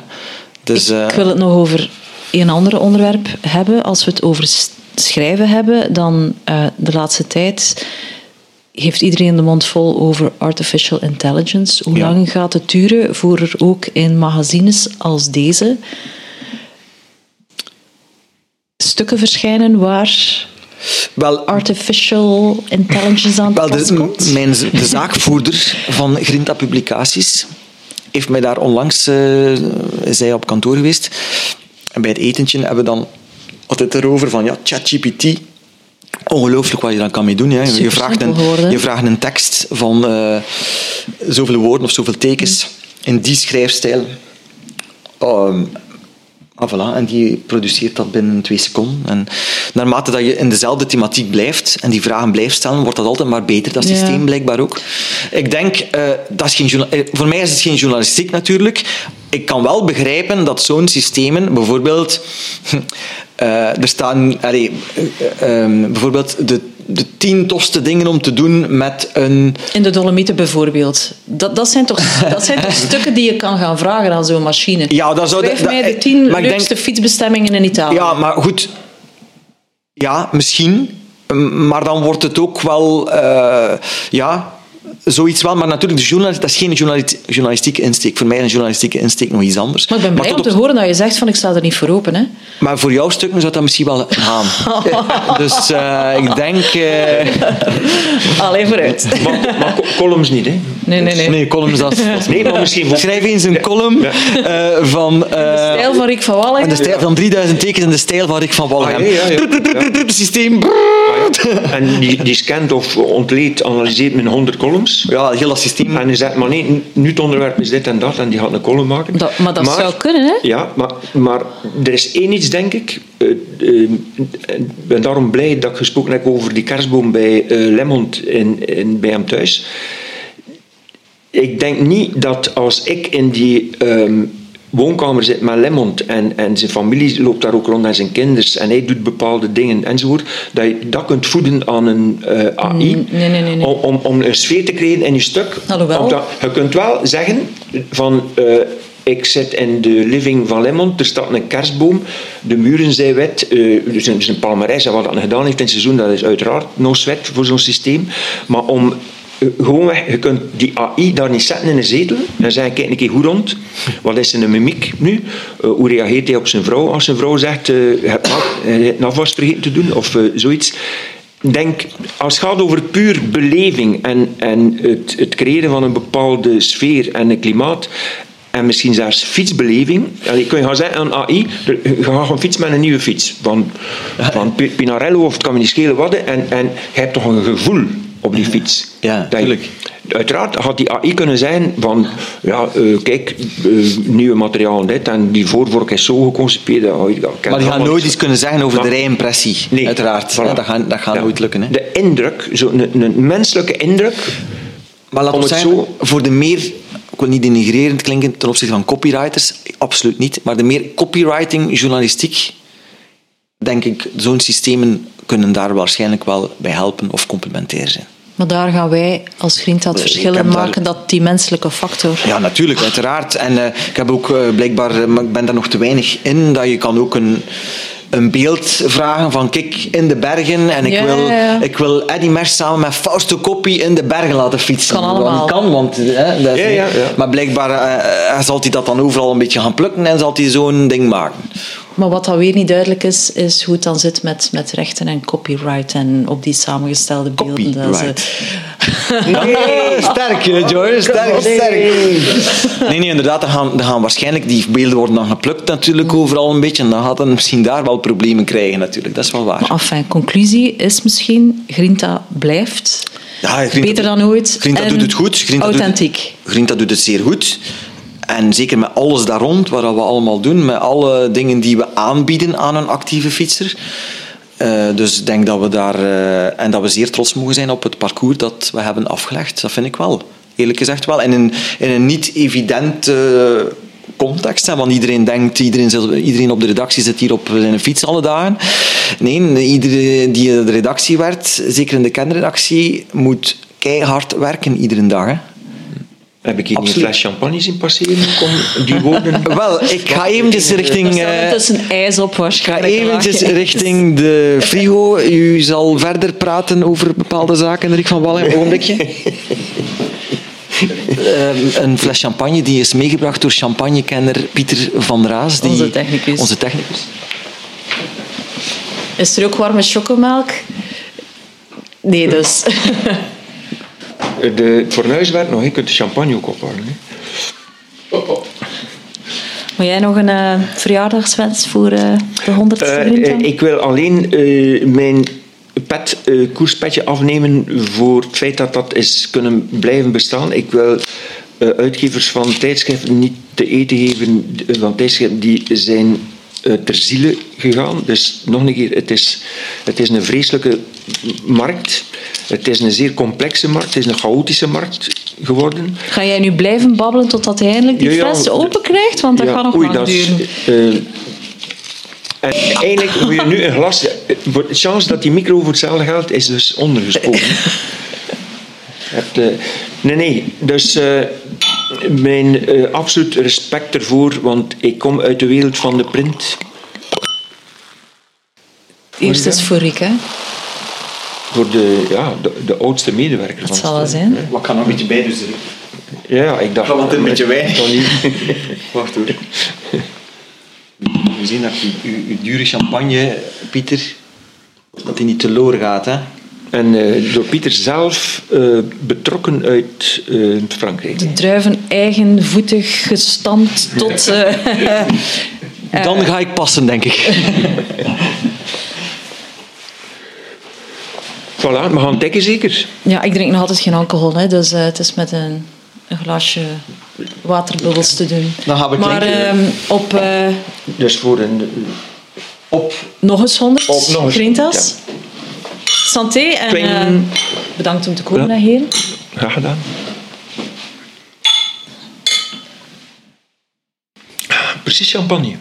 Dus, ik, ik wil het nog over een ander onderwerp hebben. Als we het over schrijven hebben, dan uh, de laatste tijd heeft iedereen de mond vol over artificial intelligence. Hoe ja. lang gaat het duren voor er ook in magazines als deze stukken verschijnen waar wel, artificial intelligence aan wel, de, komt? Mijn, de zaakvoerder van Grinta Publicaties heeft mij daar onlangs, uh, is hij op kantoor geweest, En bij het etentje hebben we dan altijd erover van, ja, ChatGPT, ongelooflijk wat je dan kan mee doen. Hè. Je, Super vraagt een, je vraagt een tekst van eh, zoveel woorden of zoveel tekens in die schrijfstijl. Ehm, ah, voilà, en die produceert dat binnen twee seconden. En naarmate dat je in dezelfde thematiek blijft en die vragen blijft stellen, wordt dat altijd maar beter, dat Ja. systeem blijkbaar ook. Ik denk, eh, dat is geen eh, voor mij is het geen journalistiek natuurlijk. Ik kan wel begrijpen dat zo'n systemen, bijvoorbeeld, eh, er staan, allee, eh, ehm, bijvoorbeeld de, de tien tofste dingen om te doen met een In de Dolomieten bijvoorbeeld. Dat, dat, zijn toch, dat zijn toch stukken die je kan gaan vragen aan zo'n machine. Ja, dat zou- dat- mij de tien maar ik leukste denk- fietsbestemmingen in Italië. Ja, maar goed. Ja, misschien. Maar dan wordt het ook wel... eh, ja, zoiets wel. Maar natuurlijk, de journalist, dat is geen journali- journalistieke insteek. Voor mij is een journalistieke insteek nog iets anders. Maar ik ben blij om te op- horen dat je zegt van ik sta er niet voor open. Hè. maar voor jouw stukken zou dat misschien wel gaan. dus eh, ik denk... eh, Allee, vooruit. Maar, maar co- columns niet, hè? Nee, nee, nee. nee, columns, dat, is- Nee, maar misschien... voor- Schrijf eens een column eh, van... eh, De stijl van Rick van Wallen. en de stijl van 3000 tekens in de stijl van Rick van Wallegem. Ah, ja. Systeem. En die, die scant of ontleedt, analyseert met 100 columns. Ja, heel dat systeem. En je zegt, maar nee, nu het onderwerp is dit en dat, en die gaat een column maken. Dat- maar dat zou kunnen, hè? Ja, maar, maar er is één iets, denk ik. eh, Ik ben daarom blij dat ik gesproken heb over die kerstboom bij eh Lemmond in, in, bij hem thuis. Ik denk niet dat als ik in die ehm, woonkamer zit met Lemmond en, en zijn familie loopt daar ook rond en zijn kinders en hij doet bepaalde dingen enzovoort, dat je dat kunt voeden aan een eh, AI Mm, nee, nee, nee, nee. Om, om, om een sfeer te creëren in je stuk. Alhoewel. Omdat je kunt wel zeggen van... eh, ik zit in de living van Lemmond, er staat een kerstboom, de muren zijn wit, eh, dus een, dus een palmarès en wat dat gedaan heeft in het seizoen, dat is uiteraard nog wet voor zo'n systeem. Maar om gewoonweg, je kunt die AI daar niet zetten in een zetel en zeggen, kijk een keer goed rond, wat is zijn mimiek nu? Eh, hoe reageert hij op zijn vrouw als zijn vrouw zegt, eh, je hebt een afwas vergeten te doen of eh, zoiets. Denk, als het gaat over puur beleving en, en het, het creëren van een bepaalde sfeer en een klimaat, en misschien zelfs fietsbeleving. Allee, kun je gaan zeggen aan AI, je gaat gaan fietsen met een nieuwe fiets. Van, van Pi- Pinarello of het kan me niet schelen wat. En, en je hebt toch een gevoel op die fiets. Ja, Dat je- tuurlijk. Uiteraard had die AI kunnen zijn van, ja, eh, kijk, eh, nieuwe materiaal en dit, en die voorvork is zo geconcipeerd. Maar die gaan nooit iets kunnen zeggen over de rijimpressie. Nee, Uiteraard. voilà. Ja, dat gaat, dat gaat Ja. nooit lukken. Hè. De indruk, zo een, een menselijke indruk, Maar laten Om we het zeggen, zo- voor de meer, ik wil niet denigrerend klinken ten opzichte van copywriters, absoluut niet, maar de meer copywriting, journalistiek, denk ik, zo'n systemen kunnen daar waarschijnlijk wel bij helpen of complementair zijn. Maar daar gaan wij als Grinta het Ik verschil heb in daar- maken dat die menselijke factor... Ja, natuurlijk, uiteraard. En eh, ik heb ook eh, blijkbaar, eh, maar ik ben daar nog te weinig in, dat je kan ook een, een beeld vragen van kijk, in de bergen en ik, Ja, wil, ja, ja. ik wil Eddie Merckx samen met Fausto Coppi in de bergen laten fietsen. Kan allemaal. kan, want... Hè, dat is Ja, niet- ja, ja. Maar blijkbaar eh, eh, zal hij dat dan overal een beetje gaan plukken en zal hij zo'n ding maken. Maar wat dan weer niet duidelijk is, is hoe het dan zit met, met rechten en copyright en op die samengestelde beelden. Dat eh, Nee, sterk, eh, Joyce. Sterk, sterk. Nee, nee, inderdaad. Er gaan, gaan waarschijnlijk die beelden worden dan geplukt natuurlijk overal een beetje. En dan gaat het misschien daar wel problemen krijgen natuurlijk. Dat is wel waar. Maar enfin, conclusie is misschien, Grinta blijft Ja, Grinta beter dan ooit. Grinta en doet het goed. Grinta authentiek. Doet, Grinta doet het zeer goed. En zeker met alles daar rond, wat we allemaal doen, met alle dingen die we aanbieden aan een actieve fietser. Eh, dus ik denk dat we daar, eh, en dat we zeer trots mogen zijn op het parcours dat we hebben afgelegd. Dat vind ik wel. Eerlijk gezegd wel. In een, in een niet evident context, hè, want iedereen denkt, iedereen, iedereen op de redactie zit hier op zijn fiets alle dagen. Nee, iedereen die de redactie werkt, zeker in de kernredactie, moet keihard werken iedere dag. Hè. Heb ik hier niet een fles champagne zien passeren, kom die woorden. Wel, ik ga eventjes richting... Er eh, tussen ijs op Ik ga waarschijnlijk. eventjes richting de frigo. U zal verder praten over bepaalde zaken, Rick van Wallen. Een ogenblikje. Ehm, een fles champagne die is meegebracht door champagnekenner Pieter van Raas. Die, Onze technicus. Onze technicus. Is er ook warme chocomelk? Nee, dus. De, het fornuis werkt nog, je kunt de champagne ook ophalen. hè. Maar jij nog een uh, verjaardagswens voor uh, de 100ste uh, Ik wil alleen mijn pet, koerspetje afnemen voor het feit dat dat is kunnen blijven bestaan. Ik wil uitgevers van tijdschriften niet te eten geven, van tijdschriften die zijn ter ziele gegaan. Dus nog een keer, het is, het is een vreselijke markt. Het is een zeer complexe markt, het is een chaotische markt geworden. Ga jij nu blijven babbelen totdat hij eindelijk die ja, fles open krijgt? Want dat ja, gaat nog oei, lang duren. Uh, en eigenlijk moet je nu een glas... De chance dat die micro voor hetzelfde geldt is dus ondergespoten. Hebt, uh, nee, nee. Dus uh, mijn absoluut respect ervoor, want ik kom uit de wereld van de print. Eerst is voor Rick, hè? Voor de, ja, de, de oudste medewerker. Dat zal wel zijn. Wat kan nog een beetje bij, dus Ja, ik dacht... Want een beetje weinig. Wacht hoor. We zien dat uw, uw dure champagne, Pieter, dat die niet te loor gaat, hè? En uh, door Pieter zelf uh, betrokken uit uh, Frankrijk. De druiven eigenvoetig gestampt tot... Dan ga ik passen, denk ik. Voilà, we gaan dekken zeker. Ja, ik drink nog altijd geen alcohol, hè, dus uh, het is met een, een glaasje waterbubbels te doen. Dan gaan we maar uh, op... Uh, dus voor een... Op... Nog eens 100 op, nog eens, grintas. Ja. Santé en bedankt om te komen, ja. heren. Graag gedaan. Precies champagne.